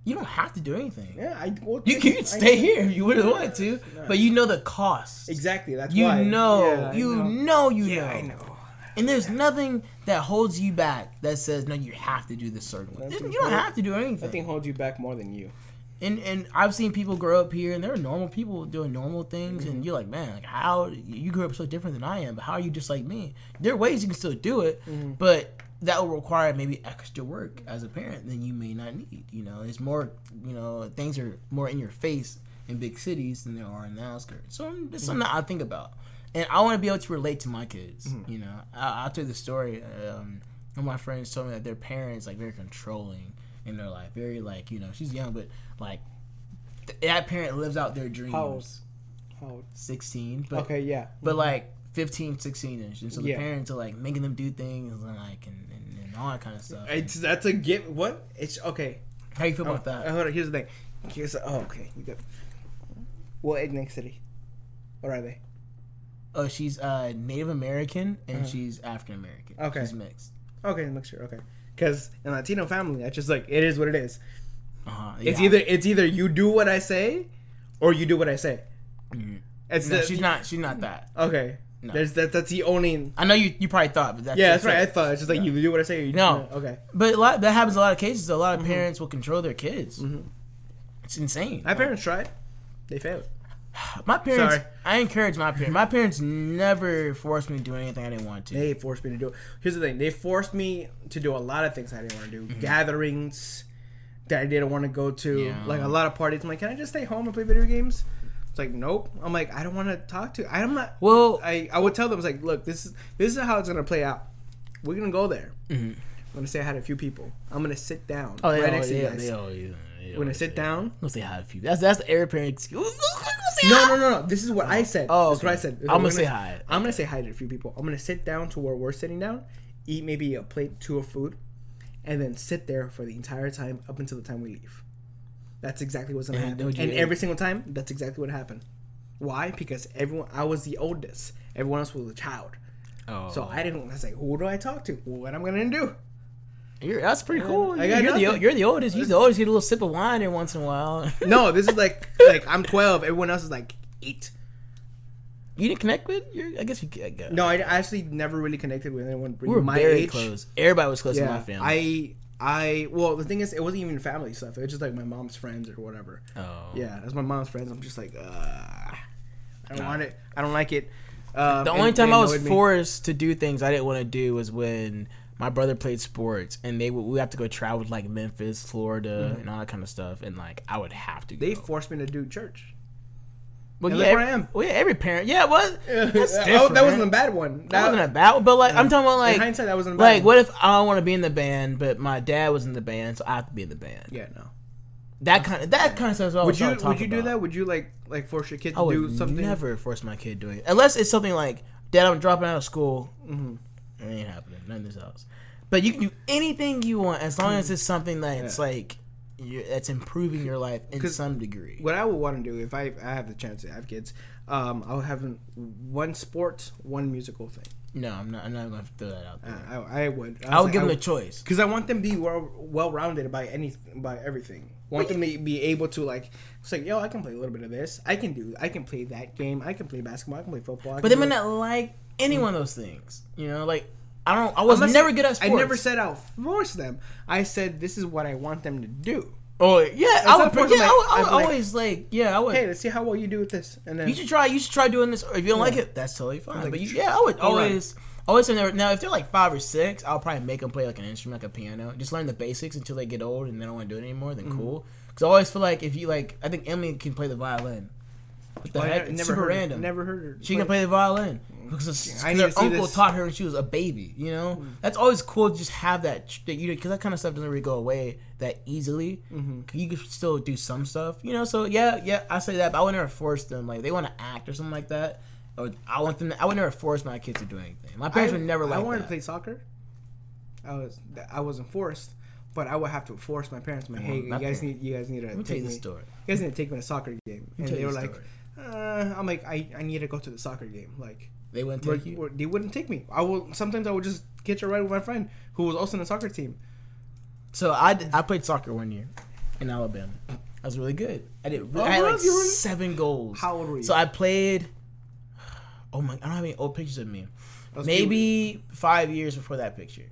Speaker 2: You don't have to do anything.
Speaker 1: Yeah, I. Well,
Speaker 2: You, can stay here if you would have wanted to, but you know the cost.
Speaker 1: Exactly. That's
Speaker 2: You
Speaker 1: why.
Speaker 2: know,
Speaker 1: Yeah,
Speaker 2: you
Speaker 1: know.
Speaker 2: know, you
Speaker 1: Yeah,
Speaker 2: know.
Speaker 1: I know.
Speaker 2: And there's nothing that holds you back that says no, you have to do this certain way. You don't have to do anything.
Speaker 1: Nothing holds you back more than you.
Speaker 2: And and I've seen people grow up here, and there are normal people doing normal things, and mm-hmm. you're like, man, like how you grew up so different than I am, but how are you just like me? There are ways you can still do it, mm-hmm. but that will require maybe extra work as a parent than you may not need. You know, it's more, you know, things are more in your face in big cities than there are in the outskirts. So mm, it's something that I think about, and I want to be able to relate to my kids. Mm-hmm. You know, I, I'll tell you the story. Um, one of my friends told me that their parents like very controlling in their life. Very like you know she's young, but like th- that parent lives out their dreams.
Speaker 1: How old? How old?
Speaker 2: Sixteen, but
Speaker 1: Okay, yeah.
Speaker 2: but mm-hmm. like 15, 16 ish, and so the
Speaker 1: Yeah.
Speaker 2: parents are like making them do things and like and, and, and all that kind of stuff.
Speaker 1: It's that's a gift. What? It's okay.
Speaker 2: How you feel
Speaker 1: Oh,
Speaker 2: about that?
Speaker 1: uh, hold on. Here's the thing. Here's the, oh okay. You got. What ethnic city? What are they?
Speaker 2: Oh, she's uh, Native American and
Speaker 1: Uh-huh.
Speaker 2: she's African American.
Speaker 1: Okay.
Speaker 2: she's mixed.
Speaker 1: Okay, mixture. Okay, because in Latino family, that's just like it is what it is.
Speaker 2: Uh-huh.
Speaker 1: It's either it's either you do what I say, or you do what I say.
Speaker 2: Mhm.
Speaker 1: It's
Speaker 2: No,
Speaker 1: the,
Speaker 2: she's not. She's not that.
Speaker 1: Okay.
Speaker 2: No.
Speaker 1: There's that. That's the only.
Speaker 2: I know you. You probably thought, but that's
Speaker 1: Yeah, that's right. I thought it's just like you do what I say. Or you
Speaker 2: No.
Speaker 1: Okay.
Speaker 2: But a lot, that happens a lot of cases. A lot
Speaker 1: Mm-hmm.
Speaker 2: of parents will control their kids.
Speaker 1: Mhm.
Speaker 2: It's insane.
Speaker 1: My parents tried. They failed.
Speaker 2: My parents.
Speaker 1: Sorry.
Speaker 2: I encourage my parents. My parents never forced me to do anything I didn't want to.
Speaker 1: They forced me to do it. Here's the thing. They forced me to do a lot of things I didn't want to do. Gatherings that I didn't want to go to.
Speaker 2: Mm-hmm. Yeah.
Speaker 1: Like a lot of parties. I'm like, can I just stay home and play video games? It's like, nope. I'm like, I don't want to talk to. I'm not.
Speaker 2: Well,
Speaker 1: I, I would tell them, it's like, look, this is this is how it's gonna play out. We're gonna go there.
Speaker 2: Mhm.
Speaker 1: I'm gonna say hi to a few people. I'm gonna sit down
Speaker 2: oh,
Speaker 1: right
Speaker 2: all,
Speaker 1: next to you
Speaker 2: yeah,
Speaker 1: guys.
Speaker 2: all, yeah,
Speaker 1: We're gonna sit
Speaker 2: say-
Speaker 1: down.
Speaker 2: Let's say hi to you. That's that's the every parent excuse.
Speaker 1: No, no, no, no. This is what I said.
Speaker 2: Oh,
Speaker 1: That's what I said.
Speaker 2: I'm
Speaker 1: We're
Speaker 2: gonna say hi.
Speaker 1: I'm gonna say hi to a few people. I'm gonna sit down to where we're sitting down, eat maybe a plate, two of food, and then sit there for the entire time up until the time we leave. That's exactly what's gonna
Speaker 2: And
Speaker 1: happen. And every single time, that's exactly what happened. Why? Because everyone, I was the oldest. Everyone else was a child.
Speaker 2: Oh,
Speaker 1: So I oh. didn't. I was like, who do I talk to? What am I gonna do?
Speaker 2: You're, that's pretty cool.
Speaker 1: I
Speaker 2: you're, you're the, you're the oldest. You're the oldest. You get a little sip of wine every once in a while.
Speaker 1: No, this is like like I'm 12. Everyone else is like eight.
Speaker 2: you didn't connect with? You're, I guess you. I guess.
Speaker 1: No, I actually never really connected with anyone
Speaker 2: we were
Speaker 1: my
Speaker 2: very
Speaker 1: age.
Speaker 2: close. Everybody was close to my family.
Speaker 1: I I well the thing is it wasn't even family stuff. It was just like my mom's friends or whatever.
Speaker 2: oh.
Speaker 1: Yeah, that's my mom's friends. I'm just like, uh, I don't want it. I don't like it. Um,
Speaker 2: The
Speaker 1: and
Speaker 2: only time I was
Speaker 1: annoyed me.
Speaker 2: forced to do things I didn't want to do was when my brother played sports, and they would we have to go travel to like Memphis, Florida, and all that kind of stuff, and like I would have to. Go.
Speaker 1: Mm-hmm. they forced me to do church.
Speaker 2: Well, yeah, every,
Speaker 1: I am.
Speaker 2: Well, yeah, every parent, yeah, what? That's
Speaker 1: Oh, that wasn't a bad one.
Speaker 2: That wasn't a bad, one. but like I'm talking about like
Speaker 1: in hindsight, that wasn't a bad
Speaker 2: like
Speaker 1: one.
Speaker 2: what if I don't want to be in the band, but my dad was in the band, so I have to be in the band.
Speaker 1: Yeah, no.
Speaker 2: That kind of that kind of stuff. is what I
Speaker 1: Would you would you do
Speaker 2: about.
Speaker 1: that? Would you like like force your kid to do something?
Speaker 2: never force my kid to do it unless it's something like, Dad, I'm dropping out of school.
Speaker 1: hmm
Speaker 2: It ain't happening. None in this house. But you can do anything you want as long as it's something that's
Speaker 1: Yeah.
Speaker 2: like you that's improving your life in some degree.
Speaker 1: What I would want to do if I, I have the chance to have kids, um, I'll have one sport, one musical thing.
Speaker 2: No, I'm not. I'm not going to throw that out
Speaker 1: Uh. I, I would.
Speaker 2: I would give them a choice.
Speaker 1: because I want them to be well well rounded by any by everything. Want them to be able to like it's like yo, I can play a little bit of this. I can do. I can play that game. I can play basketball. I can play football. I
Speaker 2: But they may not like any one of those things. You know, like I don't. I was
Speaker 1: I'm
Speaker 2: never good at sports.
Speaker 1: I never said I'll force them. I said this is what I want them to do.
Speaker 2: Oh yeah, I would. Yeah, I would, I
Speaker 1: I'd like,
Speaker 2: always like. Yeah, I would.
Speaker 1: Hey, let's see how well you do with this, and then
Speaker 2: You should try. You should try doing this. Or if you don't like it, that's totally fine.
Speaker 1: Like,
Speaker 2: but you, yeah, I would
Speaker 1: right.
Speaker 2: always, always. say never- Now, if they're like five or six, I'll probably make them play like an instrument, like a piano. Just learn the basics until they get old and they don't want to do it anymore. Then
Speaker 1: Mm-hmm.
Speaker 2: cool. Because I always feel like if you like, I think Emily can play the violin. What the
Speaker 1: Oh,
Speaker 2: heck?
Speaker 1: never
Speaker 2: super
Speaker 1: heard her-
Speaker 2: random.
Speaker 1: Never heard her.
Speaker 2: She can play the violin because. Her uncle
Speaker 1: this.
Speaker 2: Taught her when she was a baby. You know, that's always cool to just have that that you because that kind of stuff doesn't really go away that easily.
Speaker 1: Mm-hmm.
Speaker 2: You can still do some stuff, you know. So yeah, yeah, I say that, but I would never force them. Like they want to act or something like that. Or I want them. To, I would never force my kids to do anything. My parents would never like
Speaker 1: I wanted
Speaker 2: that.
Speaker 1: to play soccer. I was I wasn't forced, but I would have to force my parents. My hey, you guys
Speaker 2: parents-
Speaker 1: need you guys need to
Speaker 2: Let
Speaker 1: take
Speaker 2: you
Speaker 1: me.
Speaker 2: the story.
Speaker 1: You guys need to take me to a soccer game, and they were like, uh, I'm like, I, I need to go to the soccer game. Like,
Speaker 2: They wouldn't take you.
Speaker 1: we're- they wouldn't take me. I will sometimes I would just get a ride with my friend who was also in the soccer team.
Speaker 2: So I, I played soccer one year in Alabama. I was really good. I did.
Speaker 1: Oh,
Speaker 2: I had like seven goals.
Speaker 1: How old were you?
Speaker 2: So I played. Oh my! I don't have any old pictures of me. Maybe five years before that picture.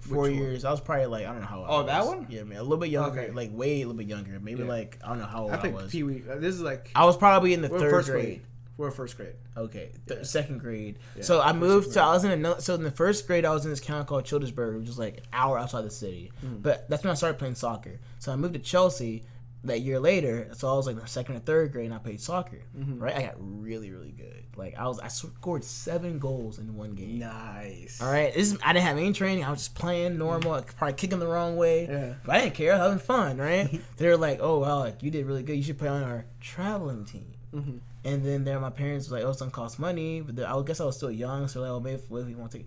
Speaker 2: Four
Speaker 1: Which one?
Speaker 2: years. I was probably like I don't know how. old
Speaker 1: Oh, that one?
Speaker 2: Yeah, man, a little bit younger,
Speaker 1: Okay.
Speaker 2: like way a little bit younger. Maybe
Speaker 1: Yeah.
Speaker 2: like I don't know how old
Speaker 1: I
Speaker 2: I, was.
Speaker 1: Pee Wee. Uh, this is like
Speaker 2: I was probably in the third grade.
Speaker 1: grade. We're first grade.
Speaker 2: Okay, th-
Speaker 1: Yeah.
Speaker 2: second grade.
Speaker 1: Yeah,
Speaker 2: so I
Speaker 1: first
Speaker 2: moved to.
Speaker 1: grade.
Speaker 2: I was in another. So in the first grade, I was in this town called Childersburg, which is like an hour outside the city.
Speaker 1: Mm.
Speaker 2: But that's when I started playing soccer. So I moved to Chelsea, that year later, so I was like in second or third grade, and I played soccer.
Speaker 1: Mm-hmm.
Speaker 2: Right, I got really, really good. Like I was, I scored seven goals in one game.
Speaker 1: Nice.
Speaker 2: All right, this is, I didn't have any training. I was just playing normal, probably kicking the wrong way.
Speaker 1: Yeah.
Speaker 2: But I didn't care. I was having fun, right? they were like, "Oh, well, like you did really good. You should play on our traveling team."
Speaker 1: Mhm.
Speaker 2: And then there, my parents was like, "Oh, it's gonna cost money," but I guess I was still young, so like, "Oh, maybe if, you want to take,"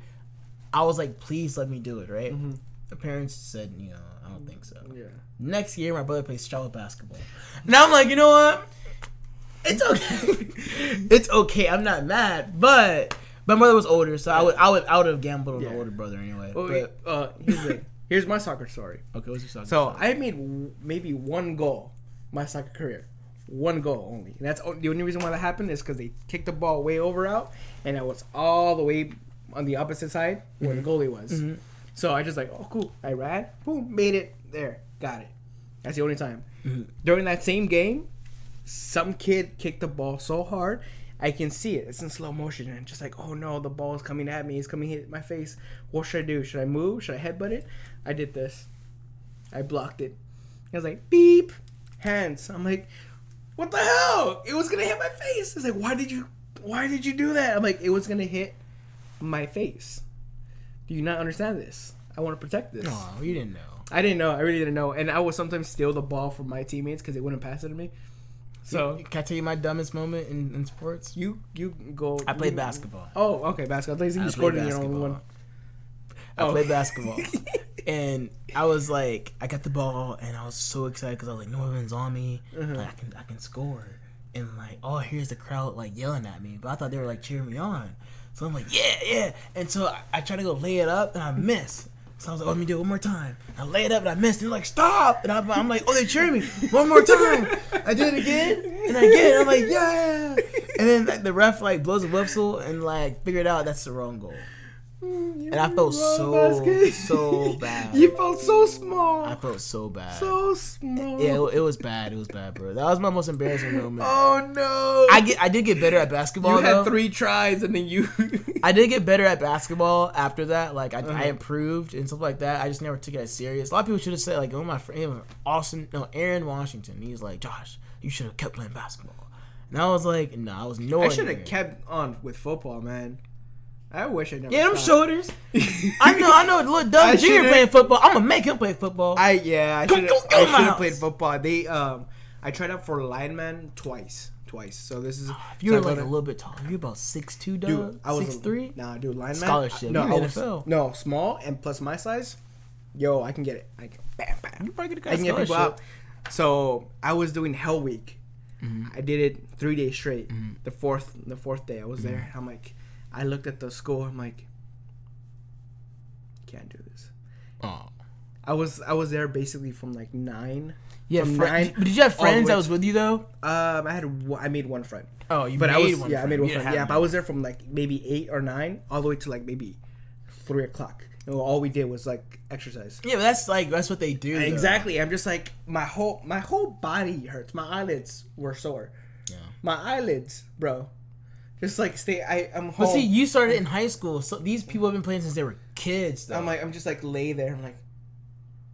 Speaker 2: I was like, "Please let me do it," right?
Speaker 1: Mhm.
Speaker 2: The parents said, "You know, I don't think so."
Speaker 1: Yeah.
Speaker 2: Next year, my brother plays Charlotte basketball. Now I'm like, you know what? It's okay. it's okay. I'm not mad, but my brother was older, so I would, I would, I would have gambled on
Speaker 1: Yeah.
Speaker 2: the older brother anyway.
Speaker 1: Well,
Speaker 2: but,
Speaker 1: uh, here's, the, here's my soccer story.
Speaker 2: okay, what's your soccer
Speaker 1: So
Speaker 2: story?
Speaker 1: I made w- maybe one goal my soccer career, one goal only. And that's the only reason why that happened is because they kicked the ball way over out, and I was all the way on the opposite side where the goalie was.
Speaker 2: Mhm.
Speaker 1: So I just like, oh cool, I ran, boom, made it there, got it. That's the only time.
Speaker 2: Mhm.
Speaker 1: During that same game, some kid kicked the ball so hard. I can see it. It's in slow motion, and just like, oh no, the ball is coming at me. It's coming hit my face. What should I do? Should I move? Should I headbutt it? I did this. I blocked it. I was like, beep, hands. I'm like, what the hell? It was gonna hit my face. It's like, why did you, why did you do that? I'm like, it was gonna hit my face. Do you not understand this? I want to protect this.
Speaker 2: No, you didn't know.
Speaker 1: I didn't know. I really didn't know. And I would sometimes steal the ball from my teammates because they wouldn't pass it to me. So
Speaker 2: can I tell you my dumbest moment in, in sports?
Speaker 1: you you go.
Speaker 2: I played
Speaker 1: you-
Speaker 2: basketball.
Speaker 1: Oh, okay, basketball. I thought you
Speaker 2: I
Speaker 1: scored in your own one.
Speaker 2: I
Speaker 1: Oh.
Speaker 2: played basketball, and I was like, I got the ball, and I was so excited because I was like, no one's on me,
Speaker 1: Uh-huh.
Speaker 2: like, I can I can score, and like, oh, here's the crowd like yelling at me, but I thought they were like cheering me on, so I'm like, yeah, yeah, and so I, I try to go lay it up, and I miss. So I was like, oh, let me do it one more time. I lay it up and I missed. And they're like, stop. And I'm, I'm like, oh, they're cheering me. One more time. I did it again. And I get it. I'm like, yeah. And then like, the ref like blows a whistle and like figured out that's the wrong goal.
Speaker 1: And
Speaker 2: I felt so, so bad.
Speaker 1: You felt so small.
Speaker 2: I felt so bad.
Speaker 1: so small.
Speaker 2: yeah, it, it was bad. It was bad, bro. That was my most embarrassing moment.
Speaker 1: Oh no.
Speaker 2: I get, I did get better at basketball.
Speaker 1: you had
Speaker 2: though.
Speaker 1: three tries and then you.
Speaker 2: I did get better at basketball after that. Like I, I
Speaker 1: Uh-huh.
Speaker 2: improved and stuff like that. I just never took it as serious. A lot of people should have said like, "Oh my friend, Austin, no, Aaron Washington." He's like, "Josh, you should have kept playing basketball." And I was like, "No, I was no."
Speaker 1: I should have kept on with football, man. I wish I never.
Speaker 2: Yeah, them shoulders. I know, I know. Little
Speaker 1: I
Speaker 2: Doug Jr. playing football. I'm gonna make him play football.
Speaker 1: I yeah, I should have.
Speaker 2: go
Speaker 1: I should have
Speaker 2: Miles.
Speaker 1: played football. They um, I tried out for lineman twice, twice. So this is.
Speaker 2: if you
Speaker 1: so
Speaker 2: were
Speaker 1: I
Speaker 2: like a little bit taller, You're about six two,
Speaker 1: Dude,
Speaker 2: Doug.
Speaker 1: I was
Speaker 2: six three.
Speaker 1: Nah, dude, lineman
Speaker 2: Scholarship.
Speaker 1: No,
Speaker 2: You
Speaker 1: I was,
Speaker 2: NFL.
Speaker 1: no small and plus my size. Yo, I can get it. I can bam bam.
Speaker 2: You probably
Speaker 1: I can get people out. So I was doing Hell Week.
Speaker 2: Mhm.
Speaker 1: I did it three days straight.
Speaker 2: Mhm.
Speaker 1: The fourth, the fourth day, I was there.
Speaker 2: Mm-hmm.
Speaker 1: I'm like, I looked at the score. I'm like, can't do this.
Speaker 2: Oh.
Speaker 1: I was I was there basically from like nine.
Speaker 2: Yeah,
Speaker 1: From
Speaker 2: fri-
Speaker 1: nine
Speaker 2: but did you have friends that was with you though?
Speaker 1: Um, I had one, I made one friend,
Speaker 2: Oh, you
Speaker 1: but
Speaker 2: made
Speaker 1: I was
Speaker 2: one.
Speaker 1: yeah I made one
Speaker 2: You
Speaker 1: friend. Yeah, but I was there from like maybe eight or nine all the way to like maybe three o'clock. And all we did was like exercise.
Speaker 2: Yeah, but that's like that's what they do. though.
Speaker 1: Exactly. I'm just like my whole my whole body hurts. My eyelids were sore.
Speaker 2: Yeah.
Speaker 1: My eyelids, bro. Just like stay. I I'm
Speaker 2: But
Speaker 1: home.
Speaker 2: see, you started in high school, so these people have been playing since they were kids. Though.
Speaker 1: I'm like I'm just like lay there. I'm like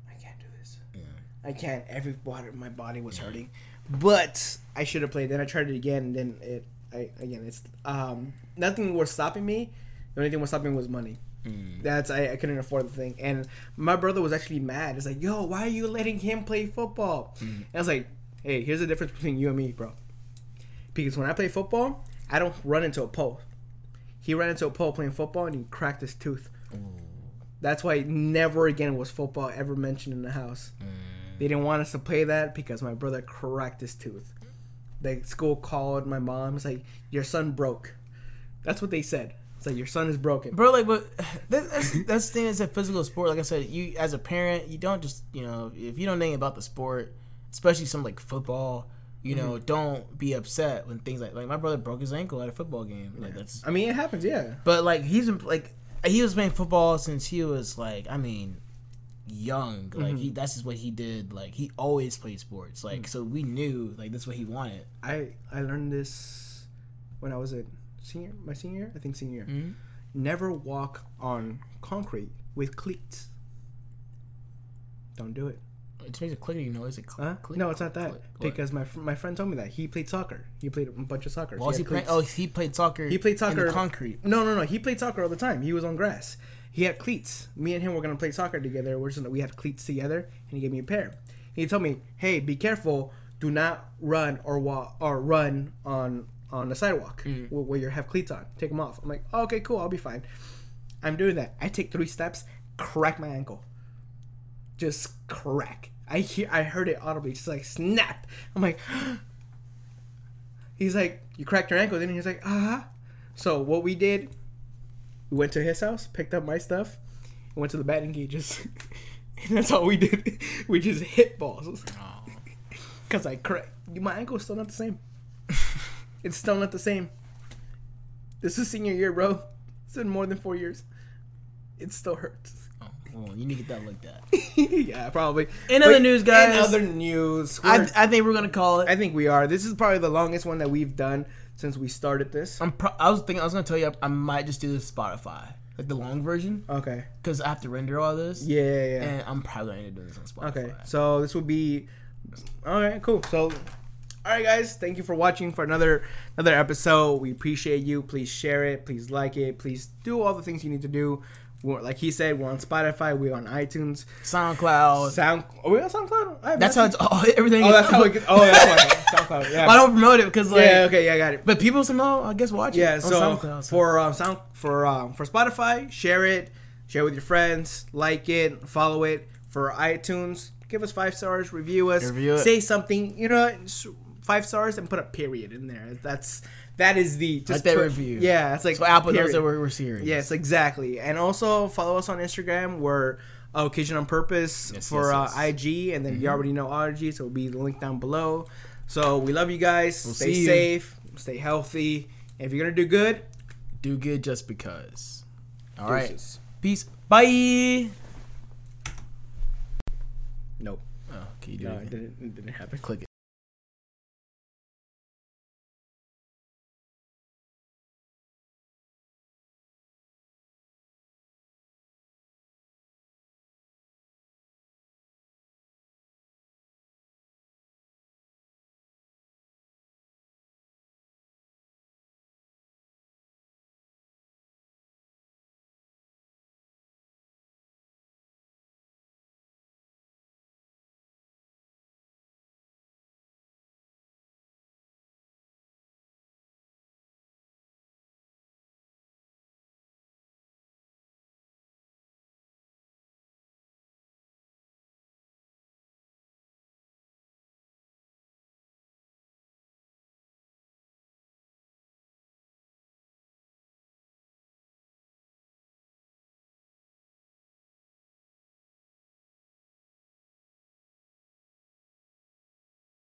Speaker 1: I can't do this.
Speaker 2: Yeah.
Speaker 1: I can't. Every body, my body was hurting, but I should have played. Then I tried it again, and then it. I again, it's um nothing was stopping me. The only thing was stopping me was money.
Speaker 2: Mm.
Speaker 1: That's I, I couldn't afford the thing, and my brother was actually mad. It's like, yo, why are you letting him play football?
Speaker 2: Mm.
Speaker 1: And I was like, hey, here's the difference between you and me, bro. Because when I play football, I don't run into a pole. He ran into a pole playing football, and he cracked his tooth. That's why never again was football ever mentioned in the house. Mm. They didn't want us to play that because my brother cracked his tooth. The school called my mom. It's like your son broke. That's what they said. It's like your son is broken.
Speaker 2: Bro, like, but that's that's the thing. Is a physical sport. Like I said, you as a parent, you don't just you know if you don't know anything about the sport, especially some like football, you know,
Speaker 1: Mm-hmm.
Speaker 2: don't be upset when things like like my brother broke his ankle at a football game. Like that's
Speaker 1: I mean, it happens. Yeah.
Speaker 2: But like he's been like he was playing football since he was like I mean young. Like
Speaker 1: Mm-hmm.
Speaker 2: he that's just what he did. Like he always played sports. Like
Speaker 1: Mm.
Speaker 2: so we knew like that's what he wanted.
Speaker 1: I I learned this when I was a senior. My senior? I think senior.
Speaker 2: Mhm.
Speaker 1: Never walk on concrete with cleats. Don't do it.
Speaker 2: It makes a clicking noise. It cl-
Speaker 1: Huh?
Speaker 2: click,
Speaker 1: No, it's not that.
Speaker 2: click.
Speaker 1: Because my fr- my friend told me that he played soccer. He played a bunch of soccer.
Speaker 2: Was
Speaker 1: he
Speaker 2: he? Oh, he played soccer.
Speaker 1: He played soccer
Speaker 2: concrete.
Speaker 1: No, no, no. He played soccer all the time. He was on grass. He had cleats. Me and him were gonna play soccer together. We're just, we had cleats together, and he gave me a pair. He told me, "Hey, be careful. Do not run or walk or run on on the sidewalk
Speaker 2: Mm.
Speaker 1: wh- where you have cleats on. Take them off." I'm like, oh, "Okay, cool. I'll be fine." I'm doing that. I take three steps, crack my ankle. Just crack. I hear. I heard it audibly. Just like snap. I'm like. He's like, "You cracked your ankle." Then he's like, "Uh huh." So what we did, we went to his house, picked up my stuff, and went to the batting cages, and that's all we did. We just hit balls because I cracked. My ankle's still not the same. it's still not the same. This is senior year, bro. It's been more than four years. It still hurts.
Speaker 2: Oh, well, you need to get that looked at.
Speaker 1: yeah, probably.
Speaker 2: In other news, guys-
Speaker 1: In other news,
Speaker 2: I, I think we're gonna call it.
Speaker 1: I think we are. This is probably the longest one that we've done since we started this.
Speaker 2: I'm. Pro- I was thinking. I was gonna tell you. I, I might just do the Spotify, like the long version,
Speaker 1: Okay.
Speaker 2: because I have to render all this.
Speaker 1: Yeah, yeah, yeah.
Speaker 2: And I'm probably gonna do this on Spotify.
Speaker 1: Okay, so this will be all right. Cool. So, all right, guys, thank you for watching for another another episode. We appreciate you. Please share it. Please like it. Please do all the things you need to do. We're, like he said, we're on Spotify. We're on iTunes.
Speaker 2: SoundCloud.
Speaker 1: Sound. Are we on SoundCloud? I
Speaker 2: that's how it's. Oh, everything.
Speaker 1: Oh, that's how it gets. Oh, that's why. SoundCloud. Yeah.
Speaker 2: I don't promote it because like.
Speaker 1: yeah. Okay. Yeah. I got it.
Speaker 2: But people somehow I guess watch it.
Speaker 1: Yeah.
Speaker 2: on
Speaker 1: So
Speaker 2: SoundCloud, so-
Speaker 1: for um, sound for um, for Spotify, share it. Share with your friends. Like it. Follow it. For iTunes, give us five stars. Review us.
Speaker 2: Review it.
Speaker 1: Say something. You know, five stars and put a period in there. That's that is the just
Speaker 2: Like that
Speaker 1: put-
Speaker 2: review.
Speaker 1: Yeah. It's like
Speaker 2: so Apple knows
Speaker 1: period.
Speaker 2: that we're, we're serious.
Speaker 1: Yes, exactly. And also follow us on Instagram. We're uh, Occasion and Purpose
Speaker 2: Yes,
Speaker 1: for
Speaker 2: yes,
Speaker 1: Uh, IG, and then you already know RG, so it'll be the link down below. So we love you guys.
Speaker 2: We'll
Speaker 1: stay
Speaker 2: see you.
Speaker 1: safe, stay healthy. And if you're gonna do good,
Speaker 2: Do good just because. All right.
Speaker 1: deuces.
Speaker 2: Peace. Bye.
Speaker 1: Nope.
Speaker 2: Oh, can you do
Speaker 1: No,
Speaker 2: it?
Speaker 1: it didn't. It didn't happen.
Speaker 2: Click it.